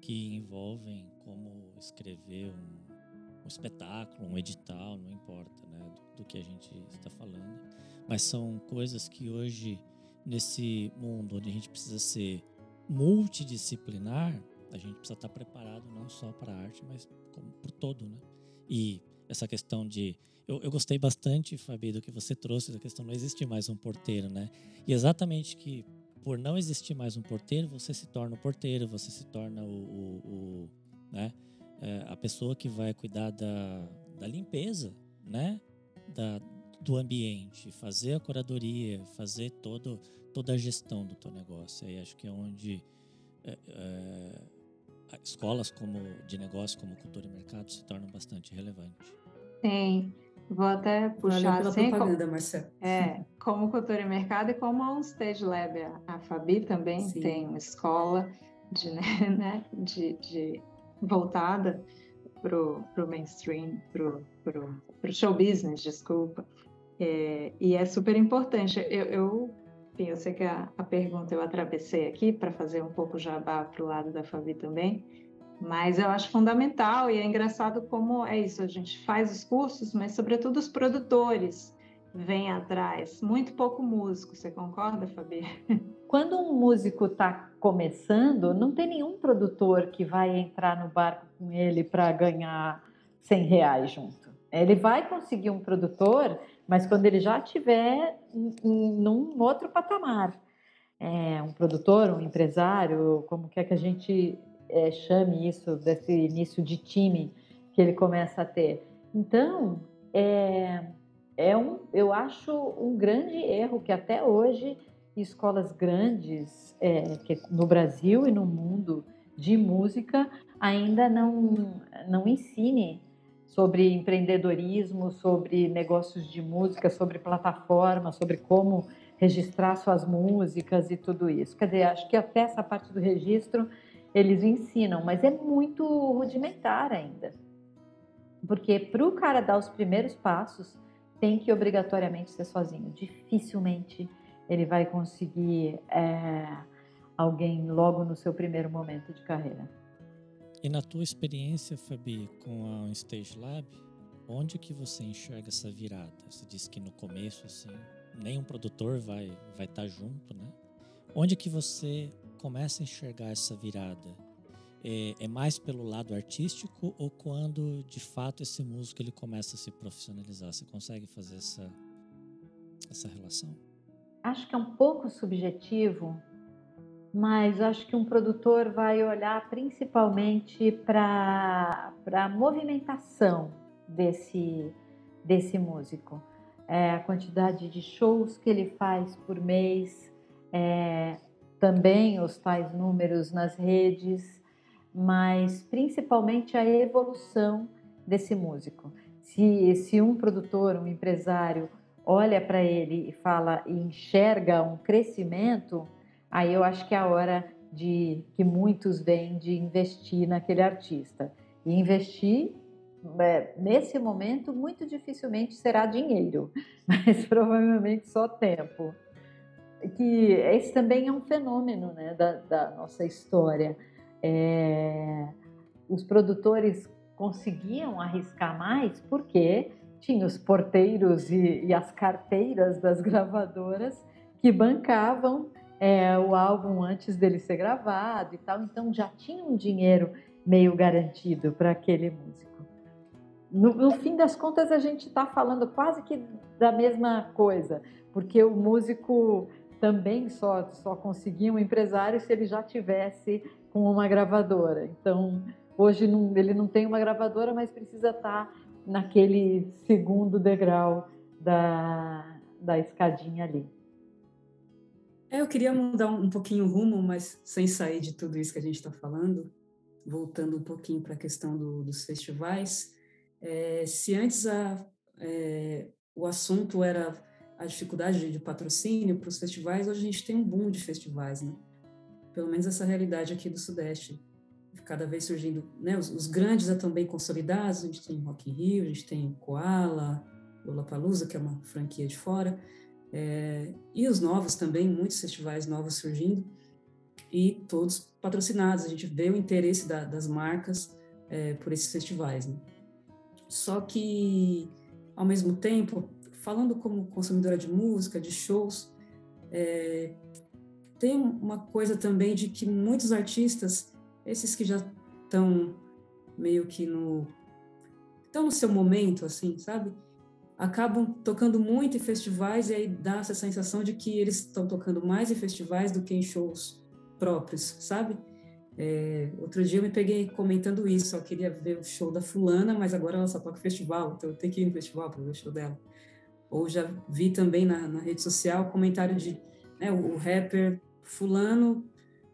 que envolvem como escrever um, um espetáculo, um edital, não importa, né, do, do que a gente está falando, mas são coisas que hoje nesse mundo onde a gente precisa ser multidisciplinar, a gente precisa estar preparado não só para a arte, mas como por todo, né? E essa questão de eu, eu, gostei bastante, Fabi, do que você trouxe, da questão não existir mais um porteiro, né? E exatamente que por não existir mais um porteiro, você se torna o porteiro, você se torna o, o, o né? É, a pessoa que vai cuidar da, da limpeza, né? Da, do ambiente, fazer a curadoria, fazer todo, toda a gestão do teu negócio. Aí acho que é onde é, é, escolas como de negócio, como cultura e mercado, se tornam bastante relevantes.
Sim, vou até puxar
Valeu
assim.
propaganda,
como,
Marcelo.
É, como cultura e mercado e como a Stage Lab, a, a Fabi também
Sim.
tem uma escola de, né, de, de voltada para o mainstream, para o show business, desculpa. É, e é super importante. Eu, eu, enfim, eu sei que a, a pergunta eu atravessei aqui para fazer um pouco jabá para o lado da Fabi também, mas eu acho fundamental e é engraçado como é isso, a gente faz os cursos, mas sobretudo os produtores vêm atrás, muito pouco músico, você concorda, Fabi?
Quando um músico está começando, não tem nenhum produtor que vai entrar no barco com ele para ganhar 100 reais junto. Ele vai conseguir um produtor, mas quando ele já estiver num outro patamar. É, um produtor, um empresário, como quer que a gente é, chame isso, desse início de time que ele começa a ter. Então, é, é um, eu acho um grande erro que até hoje escolas grandes é, no Brasil e no mundo de música ainda não, não ensine sobre empreendedorismo, sobre negócios de música, sobre plataforma, sobre como registrar suas músicas e tudo isso. Quer dizer, acho que até essa parte do registro eles ensinam, mas é muito rudimentar ainda. Porque para o cara dar os primeiros passos, tem que obrigatoriamente ser sozinho. Dificilmente ele vai conseguir é, alguém logo no seu primeiro momento de carreira.
E na tua experiência, Fabi, com a Stage Lab, onde que você enxerga essa virada? Você disse que no começo, assim, nenhum produtor vai vai estar tá junto, né? Onde que você começa a enxergar essa virada? É, é, mais pelo lado artístico ou quando de fato esse músico ele começa a se profissionalizar? Você consegue fazer essa essa relação?
Acho que é um pouco subjetivo, mas acho que um produtor vai olhar principalmente para a movimentação desse, desse músico. É, a quantidade de shows que ele faz por mês, é, também os tais números nas redes, mas principalmente a evolução desse músico. Se, se um produtor, um empresário, olha para ele e fala e enxerga um crescimento, aí eu acho que é a hora de que muitos vêm de investir naquele artista. E investir é, nesse momento muito dificilmente será dinheiro, mas provavelmente só tempo. Que esse também é um fenômeno né, da, da nossa história. É, os produtores conseguiam arriscar mais porque tinha os porteiros e, e as carteiras das gravadoras que bancavam é, o álbum antes dele ser gravado e tal, então já tinha um dinheiro meio garantido para aquele músico. No, no, fim das contas, a gente está falando quase que da mesma coisa, porque o músico também só, só conseguia um empresário se ele já tivesse com uma gravadora. Então, hoje não, ele não tem uma gravadora, mas precisa estar tá naquele segundo degrau da, da escadinha ali.
É, eu queria mudar um pouquinho o rumo, mas sem sair de tudo isso que a gente está falando, voltando um pouquinho para a questão do, dos festivais. É, se antes a, é, o assunto era a dificuldade de, patrocínio para os festivais, hoje a gente tem um boom de festivais, né? Pelo menos essa realidade aqui do Sudeste cada vez surgindo, né, os, os, grandes já estão bem consolidados, a gente tem Rock in Rio, a gente tem Koala, Lollapalooza, que é uma franquia de fora, é, e os novos também, muitos festivais novos surgindo, e todos patrocinados, a gente vê o interesse da, das marcas é, por esses festivais. Né? Só que, ao mesmo tempo, falando como consumidora de música, de shows, é, tem uma coisa também de que muitos artistas esses que já estão meio que no estão no seu momento assim sabe acabam tocando muito em festivais e aí dá essa sensação de que eles estão tocando mais em festivais do que em shows próprios sabe É, outro dia eu me peguei comentando isso, eu queria ver o show da fulana, mas agora ela só toca festival, então eu tenho que ir no festival para ver o show dela. Ou já vi também na, na rede social comentário de né, o, o, rapper fulano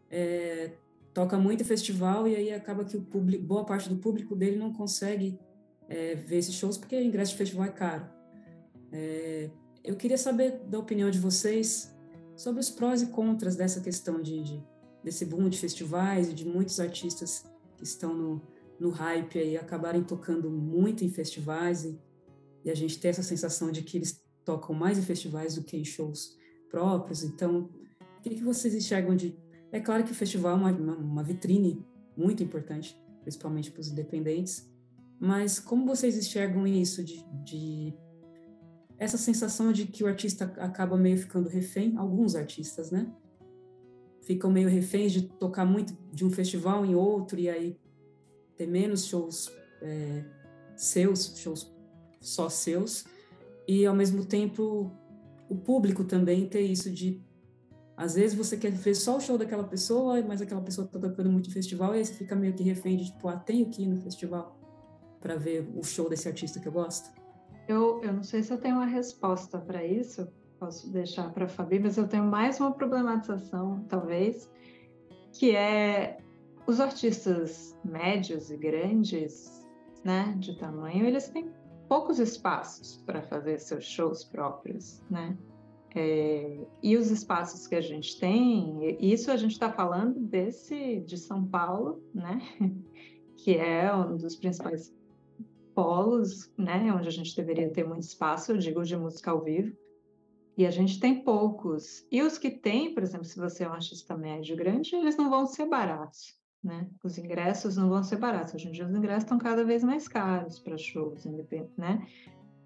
é, toca muito em festival e aí acaba que o público, boa parte do público dele não consegue é, ver esses shows porque o ingresso de festival é caro. É, eu queria saber da opinião de vocês sobre os prós e contras dessa questão de, de desse boom de festivais e de muitos artistas que estão no, no hype aí acabarem tocando muito em festivais e, e, a gente ter essa sensação de que eles tocam mais em festivais do que em shows próprios. Então, o que, que vocês enxergam de... É claro que o festival é uma, uma vitrine muito importante, principalmente para os independentes, mas como vocês enxergam isso de, de essa sensação de que o artista acaba meio ficando refém, alguns artistas, né? ficam meio reféns de tocar muito de um festival em outro e aí ter menos shows é, seus, shows só seus, e ao mesmo tempo o público também ter isso de às vezes você quer ver só o show daquela pessoa, mas aquela pessoa está tocando muito em festival e aí você fica meio que refém de tipo, ah, tenho que ir no festival para ver o show desse artista que eu gosto.
Eu, eu não sei se eu tenho uma resposta para isso, posso deixar para a Fabi, mas eu tenho mais uma problematização, talvez, que é os artistas médios e grandes, né, de tamanho, eles têm poucos espaços para fazer seus shows próprios, né? É, e os espaços que a gente tem, isso a gente está falando desse de São Paulo, né? Que é um dos principais polos, né? Onde a gente deveria ter muito espaço, eu digo de música ao vivo. E a gente tem poucos. E os que tem, por exemplo, se você é um artista médio grande, eles não vão ser baratos, né? Os ingressos não vão ser baratos. Hoje em dia os ingressos estão cada vez mais caros para shows, né?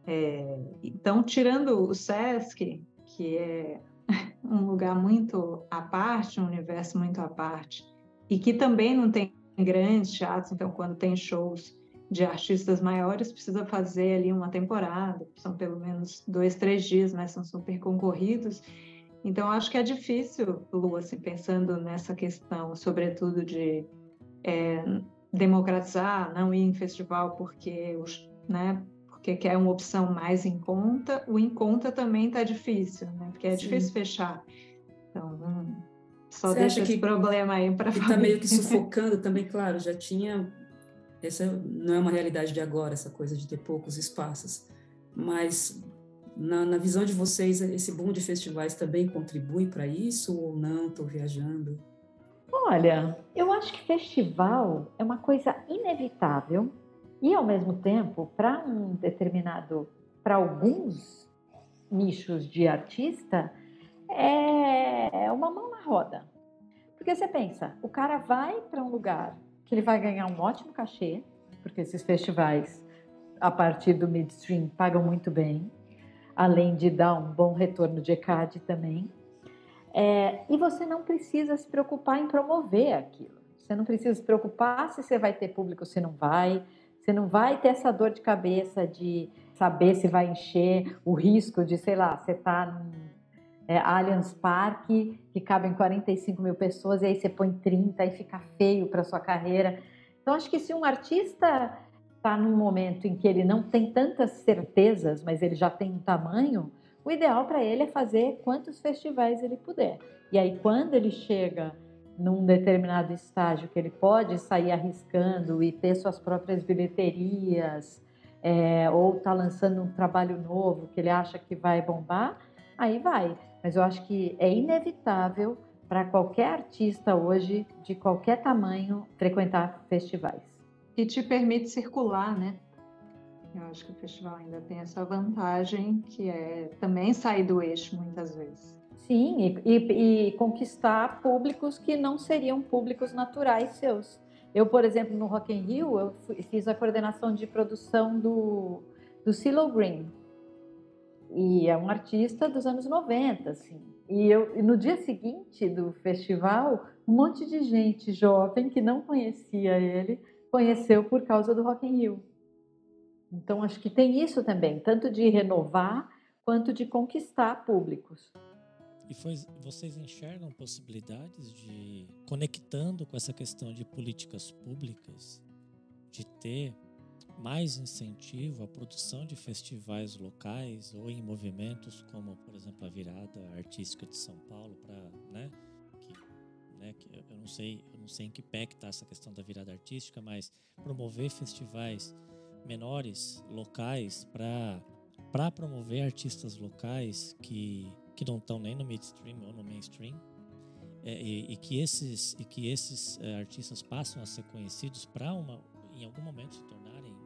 É, então, tirando o Sesc, que é um lugar muito à parte, um universo muito à parte, e que também não tem grandes teatros, então quando tem shows de artistas maiores precisa fazer ali uma temporada, são pelo menos dois, três dias, mas são super concorridos. Então, acho que é difícil, Lu, assim, pensando nessa questão, sobretudo de é, democratizar, não ir em festival porque, os, né, porque quer uma opção mais em conta, o em conta também está difícil, né, porque é Sim. difícil fechar. Então, hum, só Você deixa esse que, problema aí para
Está meio que sufocando também, claro, já tinha essa não é uma realidade de agora, essa coisa de ter poucos espaços. Mas, na, na visão de vocês, esse boom de festivais também contribui para isso ou não? Estou viajando?
Olha, eu acho que festival é uma coisa inevitável e, ao mesmo tempo, para um determinado, para alguns nichos de artista, é uma mão na roda. Porque você pensa, o cara vai para um lugar que ele vai ganhar um ótimo cachê, porque esses festivais, a partir do midstream, pagam muito bem, além de dar um bom retorno de ECAD também. É, e você não precisa se preocupar em promover aquilo. Você não precisa se preocupar se você vai ter público se não vai. Você não vai ter essa dor de cabeça de saber se vai encher, o risco de, sei lá, você tá num é, Allianz Parque, que cabem 45 mil pessoas, e aí você põe 30 e fica feio para sua carreira. Então, acho que se um artista está num momento em que ele não tem tantas certezas, mas ele já tem um tamanho, o ideal para ele é fazer quantos festivais ele puder. E aí, quando ele chega num determinado estágio que ele pode sair arriscando e ter suas próprias bilheterias, é, ou está lançando um trabalho novo que ele acha que vai bombar, aí vai. Mas eu acho que é inevitável para qualquer artista hoje, de qualquer tamanho, frequentar festivais.
E te permite circular, né? Eu acho que o festival ainda tem essa vantagem, que é também sair do eixo muitas vezes.
Sim, e, e, e conquistar públicos que não seriam públicos naturais seus. Eu, por exemplo, no Rock in Rio, eu fiz a coordenação de produção do, do CeeLo Green, e é um artista dos anos 90, assim. E eu e no dia seguinte do festival, um monte de gente jovem que não conhecia ele conheceu por causa do Rock in Rio. Então acho que tem isso também, tanto de renovar quanto de conquistar públicos.
E foi, vocês enxergam possibilidades de, conectando com essa questão de políticas públicas, de ter mais incentivo à produção de festivais locais ou em movimentos como, por exemplo, a Virada Artística de São Paulo, para, né, que, né, que eu não sei, eu não sei em que pé está essa questão da virada artística, mas promover festivais menores, locais, para para promover artistas locais que, que não estão nem no midstream ou no mainstream, é, e, e, que esses e que esses é, artistas passam a ser conhecidos para uma em algum momento se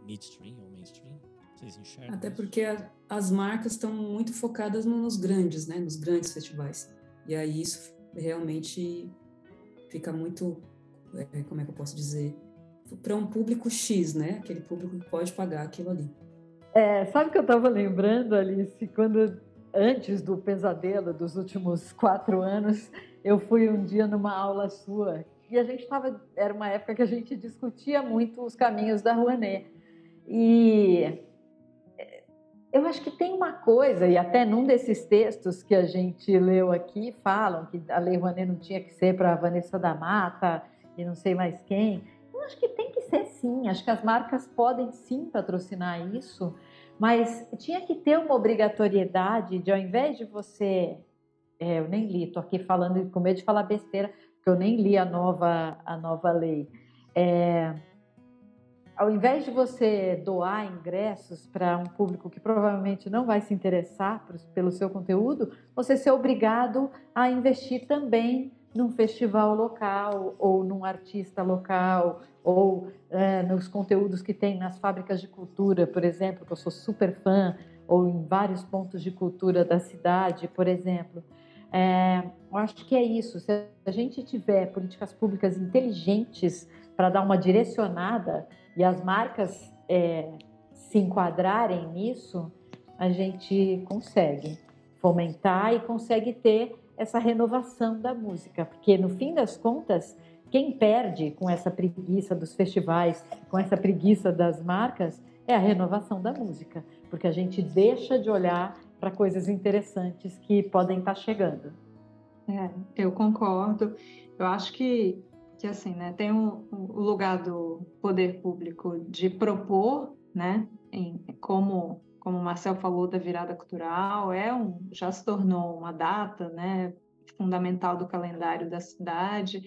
midstream ou mainstream? Vocês enxergam?
Até
isso?
porque a, as marcas estão muito focadas nos grandes, né? Nos grandes festivais. E aí isso realmente fica muito, é, como é que eu posso dizer, para um público X, né? Aquele público que pode pagar aquilo ali.
É, sabe que eu estava lembrando, Alice, quando antes do pesadelo dos últimos quatro anos, eu fui um dia numa aula sua e a gente estava, era uma época que a gente discutia muito os caminhos da Rouanet. E é, eu acho que tem uma coisa, e até num desses textos que a gente leu aqui, falam que a Lei Rouanet não tinha que ser para Vanessa da Mata e não sei mais quem. Eu acho que tem que ser sim, acho que as marcas podem sim patrocinar isso, mas tinha que ter uma obrigatoriedade de, ao invés de você. É, eu nem li, estou aqui falando com medo de falar besteira, porque eu nem li a nova, a nova lei. É, ao invés de você doar ingressos para um público que provavelmente não vai se interessar pelo seu conteúdo, você ser obrigado a investir também num festival local ou num artista local ou é, nos conteúdos que tem nas fábricas de cultura, por exemplo, que eu sou super fã, ou em vários pontos de cultura da cidade, por exemplo. É, eu acho que é isso. Se a gente tiver políticas públicas inteligentes para dar uma direcionada e as marcas é, se enquadrarem nisso, a gente consegue fomentar e consegue ter essa renovação da música, porque no fim das contas, quem perde com essa preguiça dos festivais, com essa preguiça das marcas, é a renovação da música, porque a gente deixa de olhar para coisas interessantes que podem estar tá chegando.
É, eu concordo. Eu acho que, que assim, né, tem o lugar do poder público de propor, né, em, como como o Marcel falou da virada cultural, é um, já se tornou uma data, né, fundamental do calendário da cidade.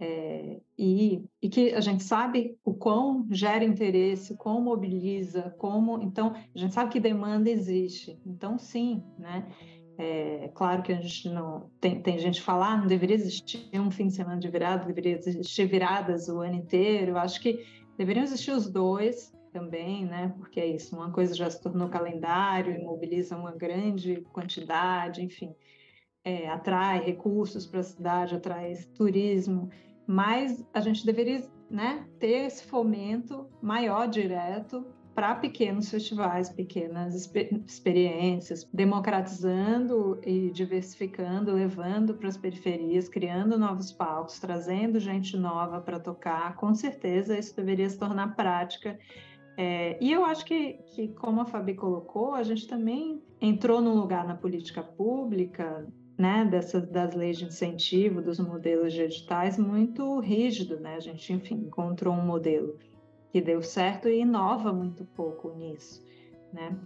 É, e, e, que a gente sabe o quão gera interesse, como mobiliza, como então a gente sabe que demanda existe. Então sim, né? É claro que a gente não tem, tem gente que fala, ah, não deveria existir um fim de semana de virada, deveria existir viradas o ano inteiro. Eu acho que deveriam existir os dois também, né? Porque é isso, uma coisa já se tornou calendário e mobiliza uma grande quantidade, enfim, é, atrai recursos para a cidade, atrai turismo mas a gente deveria né, ter esse fomento maior direto para pequenos festivais, pequenas exper experiências, democratizando e diversificando, levando para as periferias, criando novos palcos, trazendo gente nova para tocar. Com certeza isso deveria se tornar prática. É, e eu acho que, que, como a Fabi colocou, a gente também entrou num lugar na política pública né, das leis de incentivo, dos modelos de editais, muito rígido, né? A gente, enfim, encontrou um modelo que deu certo e inova muito pouco nisso, né?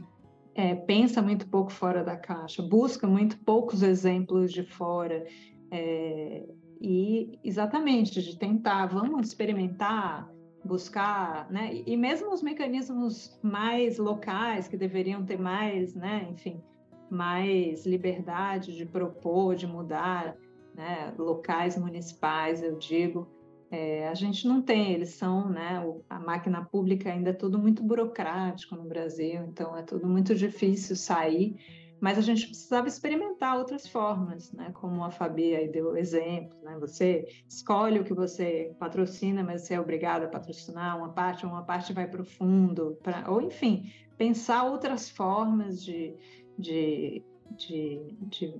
É, pensa muito pouco fora da caixa, busca muito poucos exemplos de fora, é, e exatamente de tentar, vamos experimentar, buscar, né? E, e mesmo os mecanismos mais locais que deveriam ter mais, né? Enfim, mais liberdade de propor, de mudar, né, locais municipais, eu digo, é, a gente não tem, eles são, né, a máquina pública ainda é tudo muito burocrático no Brasil, então é tudo muito difícil sair, mas a gente precisava experimentar outras formas, né, como a Fabi aí deu exemplo, né, você escolhe o que você patrocina, mas você é obrigado a patrocinar uma parte, uma parte vai para o fundo, pra, ou enfim, pensar outras formas de, de, de, de,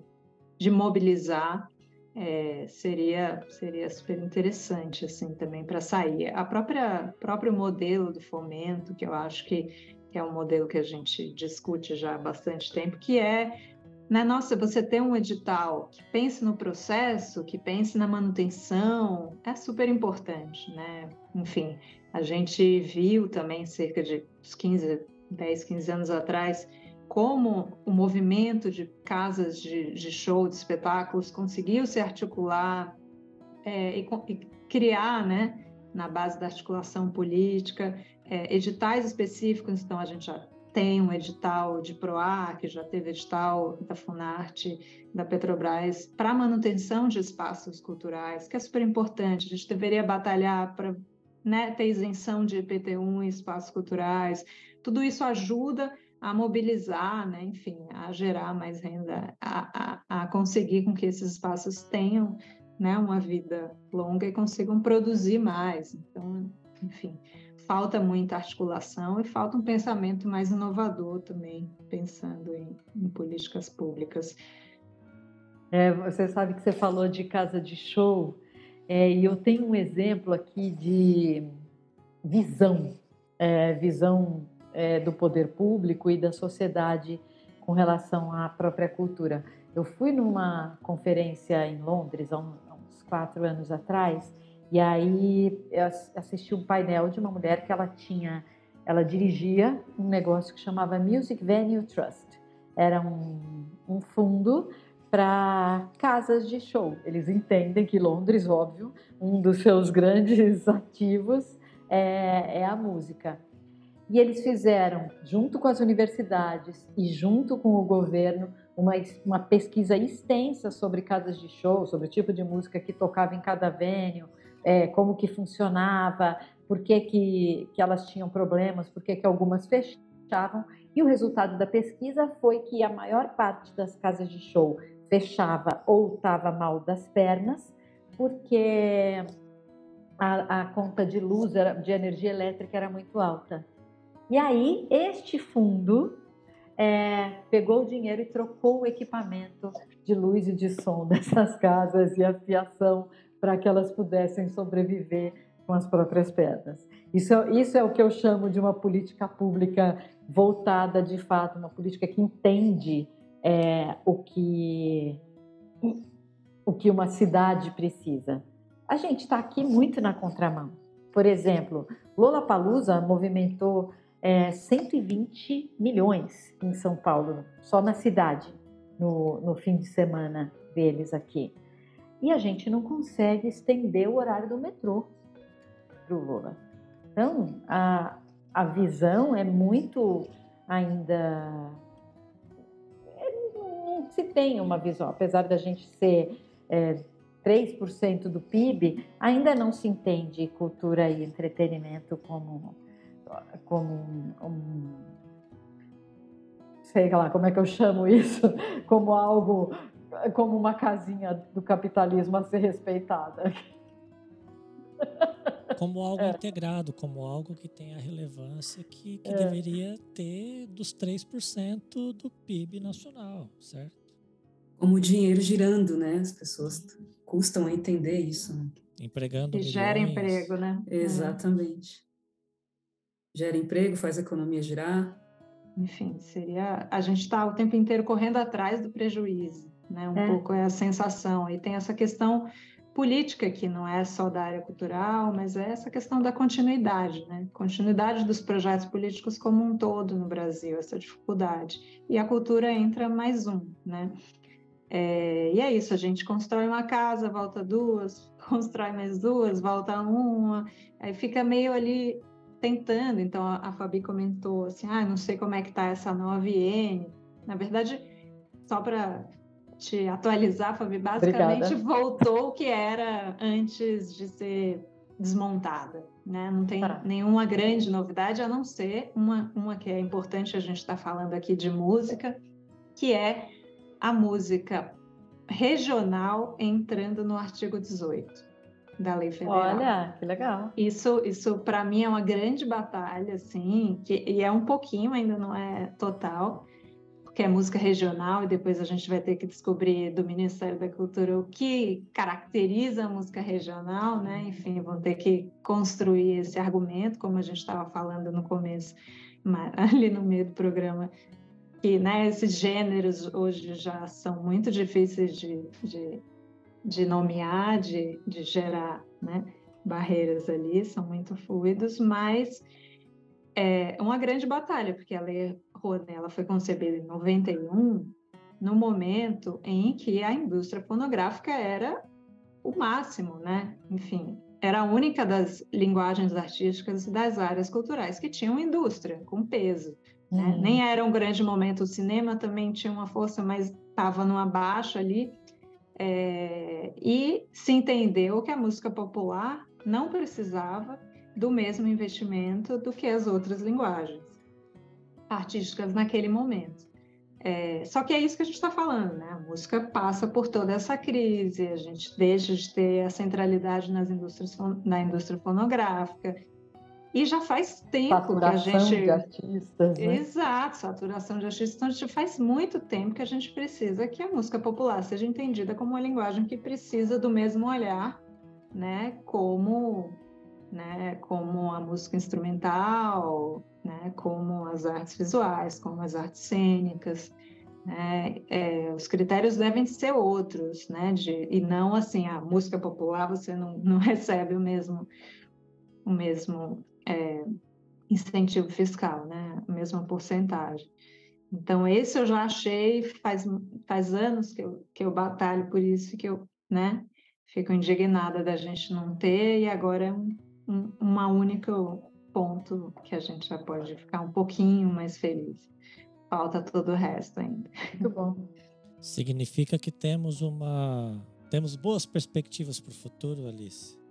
de mobilizar é, seria seria super interessante assim também para sair a própria próprio modelo do fomento que eu acho que, que, é um modelo que a gente discute já há bastante tempo que é né? Nossa, você ter um edital que pense no processo, que pense na manutenção, é super importante, né? Enfim, a gente viu também cerca de 15, 10, 15 anos atrás como o movimento de casas de, de show, de espetáculos, conseguiu se articular é, e, e, criar, né, na base da articulação política, é, editais específicos. Então, a gente já tem um edital de PROAC, já teve edital da Funarte, da Petrobras, para manutenção de espaços culturais, que é super importante. A gente deveria batalhar para né, ter isenção de IPT1 em espaços culturais. Tudo isso ajuda a mobilizar, né, enfim, a gerar mais renda, a, a, a conseguir com que esses espaços tenham né, uma vida longa e consigam produzir mais. Então, enfim, falta muita articulação e falta um pensamento mais inovador também, pensando em, em políticas públicas.
É, você sabe que você falou de casa de show, é, e eu tenho um exemplo aqui de visão, é, visão é, do poder público e da sociedade com relação à própria cultura. Eu fui numa conferência em Londres há uns quatro anos atrás e aí eu assisti um painel de uma mulher que ela tinha, ela dirigia um negócio que chamava Music Venue Trust. Era um, um fundo para casas de show. Eles entendem que Londres, óbvio, um dos seus grandes ativos é, é a música. E eles fizeram, junto com as universidades e junto com o governo, uma, uma pesquisa extensa sobre casas de show, sobre o tipo de música que tocava em cada venue, é, como que funcionava, por que, que, que elas tinham problemas, por que, que algumas fechavam. E o resultado da pesquisa foi que a maior parte das casas de show fechava ou estava mal das pernas, porque a, a conta de luz, de energia elétrica era muito alta. E aí, este fundo é, pegou o dinheiro e trocou o equipamento de luz e de som dessas casas e a fiação para que elas pudessem sobreviver com as próprias pernas. Isso, isso é o que eu chamo de uma política pública voltada, de fato, uma política que entende é, o, que, o que uma cidade precisa. A gente está aqui muito na contramão. Por exemplo, Lola Palusa movimentou é, 120 milhões em São Paulo, só na cidade, no, no fim de semana deles aqui. E a gente não consegue estender o horário do metrô para o Lula. Então, a, a visão é muito ainda. É, não se tem uma visão, apesar da gente ser é, 3% do PIB, ainda não se entende cultura e entretenimento como como um, um sei lá como é que eu chamo isso, como algo, como uma casinha do capitalismo a ser respeitada.
Como algo é. integrado, como algo que tem a relevância que, que é. deveria ter dos 3% do PIB nacional, certo?
Como o dinheiro girando, né? As pessoas custam a entender isso. Né?
Empregando
e gera emprego, né?
Exatamente gera emprego, faz a economia girar.
Enfim, seria. A gente está o tempo inteiro correndo atrás do prejuízo, né? Um é. pouco é a sensação. E tem essa questão política que não é só da área cultural, mas é essa questão da continuidade, né? Continuidade dos projetos políticos como um todo no Brasil, essa dificuldade. E a cultura entra mais um, né? É, e é isso, a gente constrói uma casa, volta duas, constrói mais duas, volta uma, aí fica meio ali tentando. Então, a, a Fabi comentou assim: ah, não sei como é que está essa nova IN. Na verdade, só para te atualizar, Fabi, basicamente Obrigada. voltou o que era antes de ser desmontada. Né? Não tem tá. nenhuma grande novidade, a não ser uma, uma que é importante, a gente está falando aqui de música, que é a música regional entrando no artigo 18 da lei federal.
Olha, que legal.
Isso, isso para mim é uma grande batalha, assim, que, e é um pouquinho, ainda não é total, porque é música regional e depois a gente vai ter que descobrir do Ministério da Cultura o que caracteriza a música regional, né? Enfim, vão ter que construir esse argumento, como a gente estava falando no começo, ali no meio do programa, que né, esses gêneros hoje já são muito difíceis de, de, de nomear, de, de gerar né, barreiras ali, são muito fluidos, mas é uma grande batalha, porque a Lei Rouanet ela foi concebida em 91, no momento em que a indústria fonográfica era o máximo, né? Enfim, era a única das linguagens artísticas das áreas culturais que tinham indústria com peso. Né? Uhum. Nem era um grande momento. O cinema também tinha uma força, mas estava numa baixa ali. É... E se entendeu que a música popular não precisava do mesmo investimento do que as outras linguagens artísticas naquele momento. É, só que é isso que a gente está falando, né? A música passa por toda essa crise, a gente deixa de ter a centralidade nas indústrias, na indústria fonográfica. E já faz tempo
saturação
que a gente.
de artistas. Né?
Exato, saturação de artistas. Então, a gente faz muito tempo que a gente precisa que a música popular seja entendida como uma linguagem que precisa do mesmo olhar, né? Como, né? como a música instrumental, né, como as artes visuais, como as artes cênicas. Né, é, os critérios devem ser outros, né, de, e não assim, a música popular você não, não recebe o mesmo, o mesmo é, incentivo fiscal, né, a mesma porcentagem. Então, esse eu já achei, faz, faz anos que eu, que eu batalho por isso, que eu né, fico indignada da gente não ter, e agora é um, um, uma única ponto que a gente já pode ficar um pouquinho mais feliz. Falta todo o resto ainda.
Muito bom.
Significa que temos uma temos boas perspectivas para o futuro, Alice.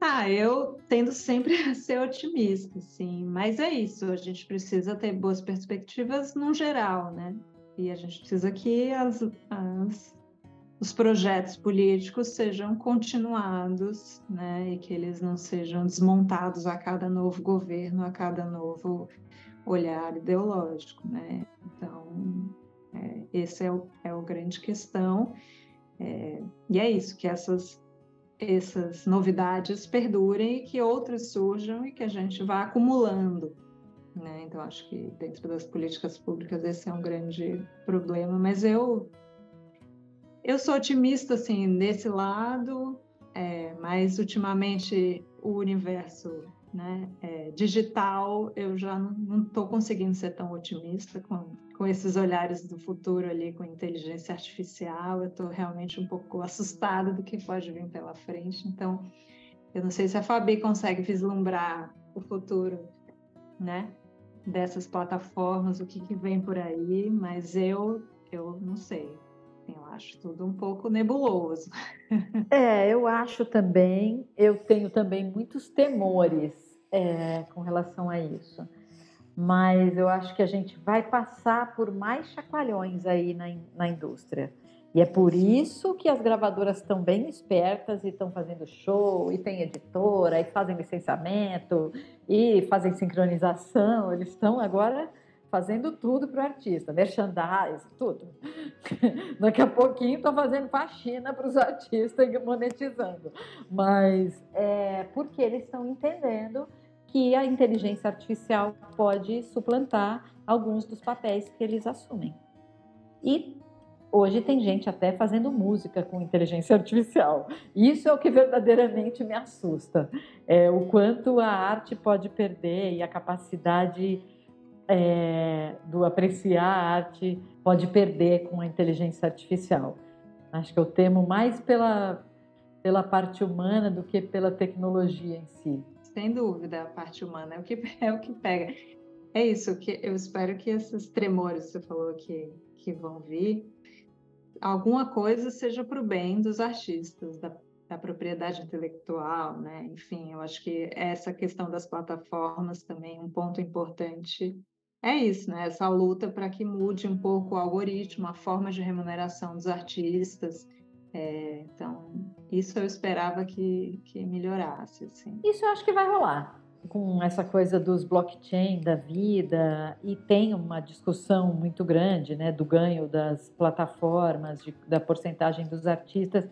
Ah, eu tendo sempre a ser otimista, sim. Mas é isso, a gente precisa ter boas perspectivas no geral, né? E a gente precisa que as, as os projetos políticos sejam continuados, né, e que eles não sejam desmontados a cada novo governo, a cada novo olhar ideológico, né? Então, é, esse é o, é o grande questão. É, e é isso, que essas, essas novidades perdurem e que outras surjam e que a gente vá acumulando. Né? Então, acho que dentro das políticas públicas esse é um grande problema, mas eu eu sou otimista, assim, nesse lado, é, mas ultimamente o universo né, é, digital, eu já não estou conseguindo ser tão otimista com esses olhares do futuro ali, com inteligência artificial. Eu estou realmente um pouco assustada do que pode vir pela frente. Então, eu não sei se a Fabi consegue vislumbrar o futuro, né? Dessas plataformas, o que, que vem por aí, mas eu, eu não sei. Eu acho tudo um pouco nebuloso.
É, eu acho também. Eu tenho também muitos temores é, com relação a isso. Mas eu acho que a gente vai passar por mais chacoalhões aí na, na indústria. E é por isso que as gravadoras estão bem espertas e estão fazendo show, e tem editora, e fazem licenciamento, e fazem sincronização. Eles estão agora fazendo tudo para o artista, merchandising, tudo. Daqui a pouquinho estou fazendo faxina para os artistas e monetizando. Mas é porque eles estão entendendo que a inteligência artificial pode suplantar alguns dos papéis que eles assumem. E hoje tem gente até fazendo música com inteligência artificial. Isso é o que verdadeiramente me assusta. É o quanto a arte pode perder e a capacidade é, do apreciar a arte pode perder com a inteligência artificial. Acho que eu temo mais pela, pela parte humana do que pela tecnologia em si.
Sem dúvida, a parte humana é o que, é o que pega. É isso, que eu espero que esses tremores que você falou que, que vão vir, alguma coisa seja para o bem dos artistas, da, da propriedade intelectual, né? Enfim, eu acho que essa questão das plataformas também um ponto importante é isso, né? Essa luta para que mude um pouco o algoritmo, a forma de remuneração dos artistas. É, então, isso eu esperava que, que melhorasse. Assim.
Isso eu acho que vai rolar com essa coisa dos blockchain da vida e tem uma discussão muito grande, né, do ganho das plataformas, de, da porcentagem dos artistas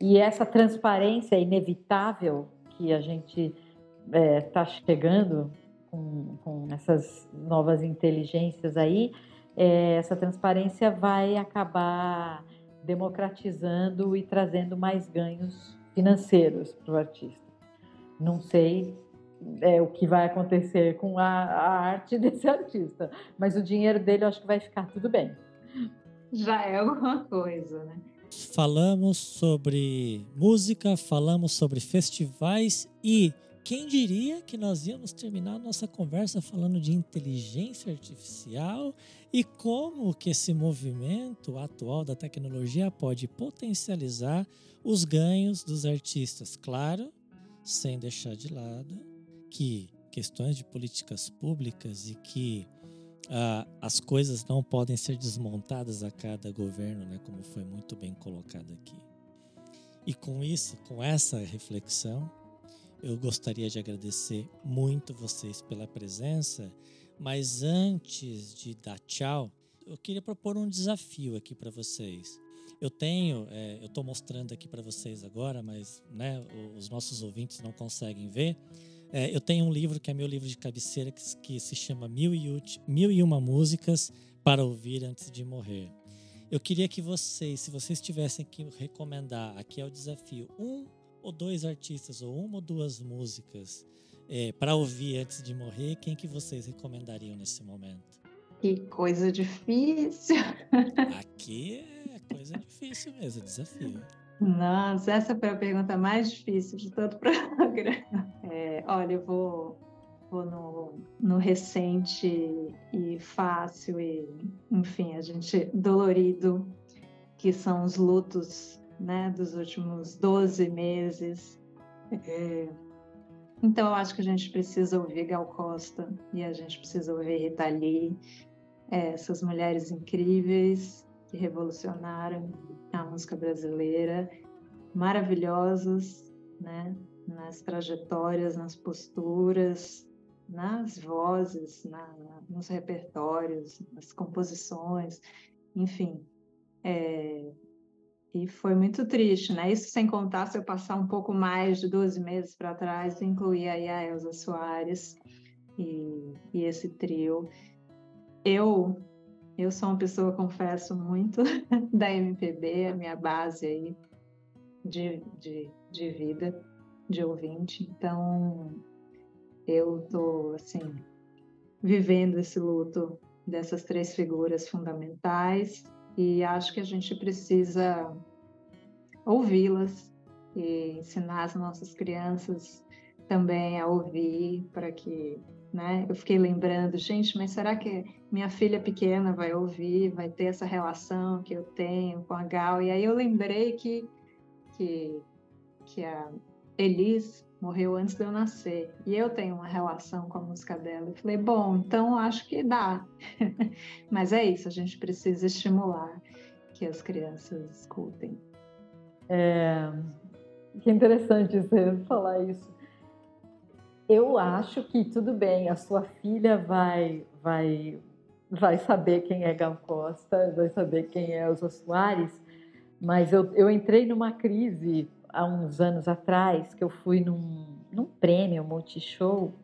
e essa transparência inevitável que a gente está é, tá chegando com, com essas novas inteligências aí, é, essa transparência vai acabar democratizando e trazendo mais ganhos financeiros para o artista. Não sei é, o que vai acontecer com a, a, arte desse artista, mas o dinheiro dele eu acho que vai ficar tudo bem.
Já é alguma coisa, né?
Falamos sobre música, falamos sobre festivais e quem diria que nós íamos terminar nossa conversa falando de inteligência artificial e como que esse movimento atual da tecnologia pode potencializar os ganhos dos artistas, claro, sem deixar de lado que questões de políticas públicas e que ah, as coisas não podem ser desmontadas a cada governo, né, como foi muito bem colocado aqui. E com isso, com essa reflexão, eu gostaria de agradecer muito vocês pela presença, mas antes de dar tchau, eu queria propor um desafio aqui para vocês. Eu tenho, é, eu estou mostrando aqui para vocês agora, mas né, os nossos ouvintes não conseguem ver. É, eu tenho um livro que é meu livro de cabeceira que, que se chama Mil e, Mil e Uma Músicas para Ouvir Antes de Morrer. Eu queria que vocês, se vocês tivessem que recomendar, aqui é o desafio, um ou dois artistas ou uma ou duas músicas é, para ouvir antes de morrer, quem que vocês recomendariam nesse momento?
Que coisa difícil.
Aqui é coisa difícil mesmo, desafio.
Nossa, essa foi a pergunta mais difícil de todo o programa. É, olha, eu vou, vou no, no recente e fácil e, enfim, a gente dolorido, que são os lutos né, dos últimos 12 meses. É, então, eu acho que a gente precisa ouvir Gal Costa e a gente precisa ouvir Rita Lee, é, essas mulheres incríveis que revolucionaram a música brasileira, maravilhosas, né, nas trajetórias, nas posturas, nas vozes, na, nos repertórios, nas composições, enfim. É, e foi muito triste, né? Isso sem contar se eu passar um pouco mais de 12 meses para trás, incluir aí a Elza Soares e, e esse trio. Eu eu sou uma pessoa, confesso, muito da MPB, a minha base aí de, de, de vida, de ouvinte. Então, eu tô, assim, vivendo esse luto dessas três figuras fundamentais e acho que a gente precisa ouvi-las e ensinar as nossas crianças também a ouvir para que, né? Eu fiquei lembrando, gente, mas será que minha filha pequena vai ouvir, vai ter essa relação que eu tenho com a Gal? E aí eu lembrei que que que a Elis morreu antes de eu nascer. E eu tenho uma relação com a música dela. Eu falei, bom, então acho que dá. Mas é isso, a gente precisa estimular que as crianças escutem.
É, que interessante você falar isso. Eu acho que tudo bem, a sua filha vai, vai, vai saber quem é Gal Costa, vai saber quem é Elza Soares, mas eu, eu entrei numa crise há uns anos atrás, que eu fui num, num prêmio Multishow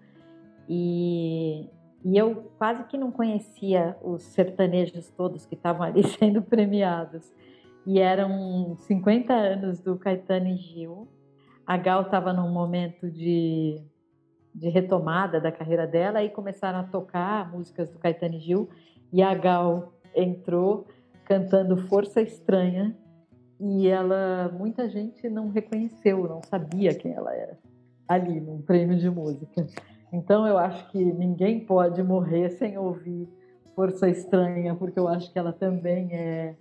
e, e eu quase que não conhecia os sertanejos todos que estavam ali sendo premiados. E eram 50 anos do Caetano e Gil. A Gal estava num momento de, de retomada da carreira dela e começaram a tocar músicas do Caetano e Gil. E a Gal entrou cantando Força Estranha, e ela muita gente não reconheceu, não sabia quem ela era ali num prêmio de música. Então eu acho que ninguém pode morrer sem ouvir Força Estranha, porque eu acho que ela também é,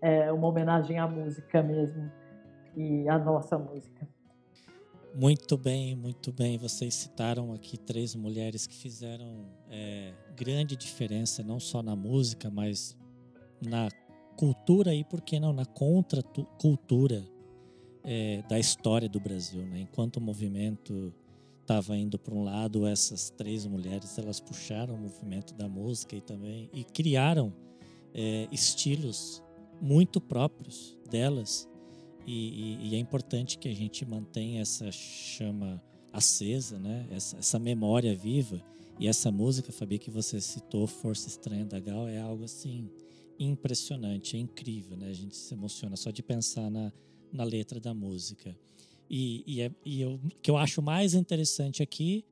é uma homenagem à música mesmo e à nossa música.
Muito bem, muito bem. Vocês citaram aqui três mulheres que fizeram é, grande diferença, não só na música, mas na cultura e, por que não, na contracultura é, da história do Brasil. Né? Enquanto o movimento estava indo para um lado, essas três mulheres elas puxaram o movimento da música e também e criaram é, estilos muito próprios delas. E, e, e, é importante que a gente mantenha essa chama acesa, né? essa, essa memória viva E essa música, Fabi, que você citou, Força Estranha da Gal, é algo assim impressionante, é incrível, né? A gente se emociona só de pensar na, na letra da música. E, e, é, e eu, o que eu acho mais interessante aqui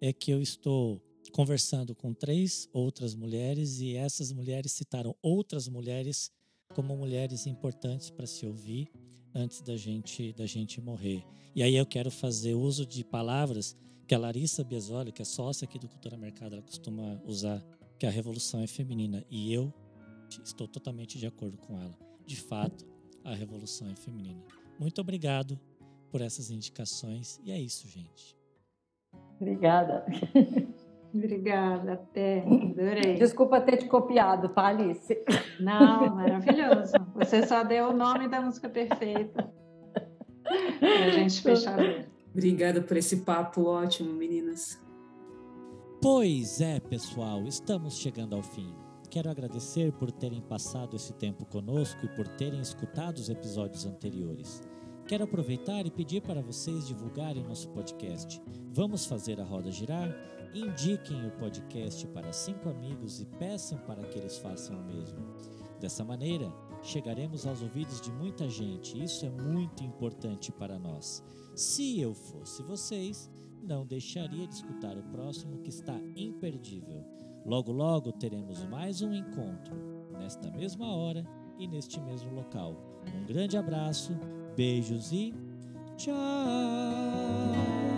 é que eu estou conversando com três outras mulheres e essas mulheres citaram outras mulheres como mulheres importantes para se ouvir antes da gente da gente morrer. E aí eu quero fazer uso de palavras que a Larissa Biasoli, que é sócia aqui do Cultura Mercado, ela costuma usar, que a revolução é feminina. E eu estou totalmente de acordo com ela. De fato, a revolução é feminina. Muito obrigado por essas indicações. E é isso, gente.
Obrigada.
Obrigada, até. Adorei.
Desculpa ter te copiado, tá, Alice?
Não, maravilhoso. Você só deu o nome da música perfeita. Para a gente fechar.
Obrigada por esse papo ótimo, meninas.
Pois é, pessoal, estamos chegando ao fim. Quero agradecer por terem passado esse tempo conosco e por terem escutado os episódios anteriores. Quero aproveitar e pedir para vocês divulgarem nosso podcast. Vamos fazer a roda girar? Indiquem o podcast para cinco amigos e peçam para que eles façam o mesmo. Dessa maneira, chegaremos aos ouvidos de muita gente. Isso é muito importante para nós. Se eu fosse vocês, não deixaria de escutar o próximo que está imperdível. Logo, logo teremos mais um encontro, nesta mesma hora e neste mesmo local. Um grande abraço, beijos e tchau!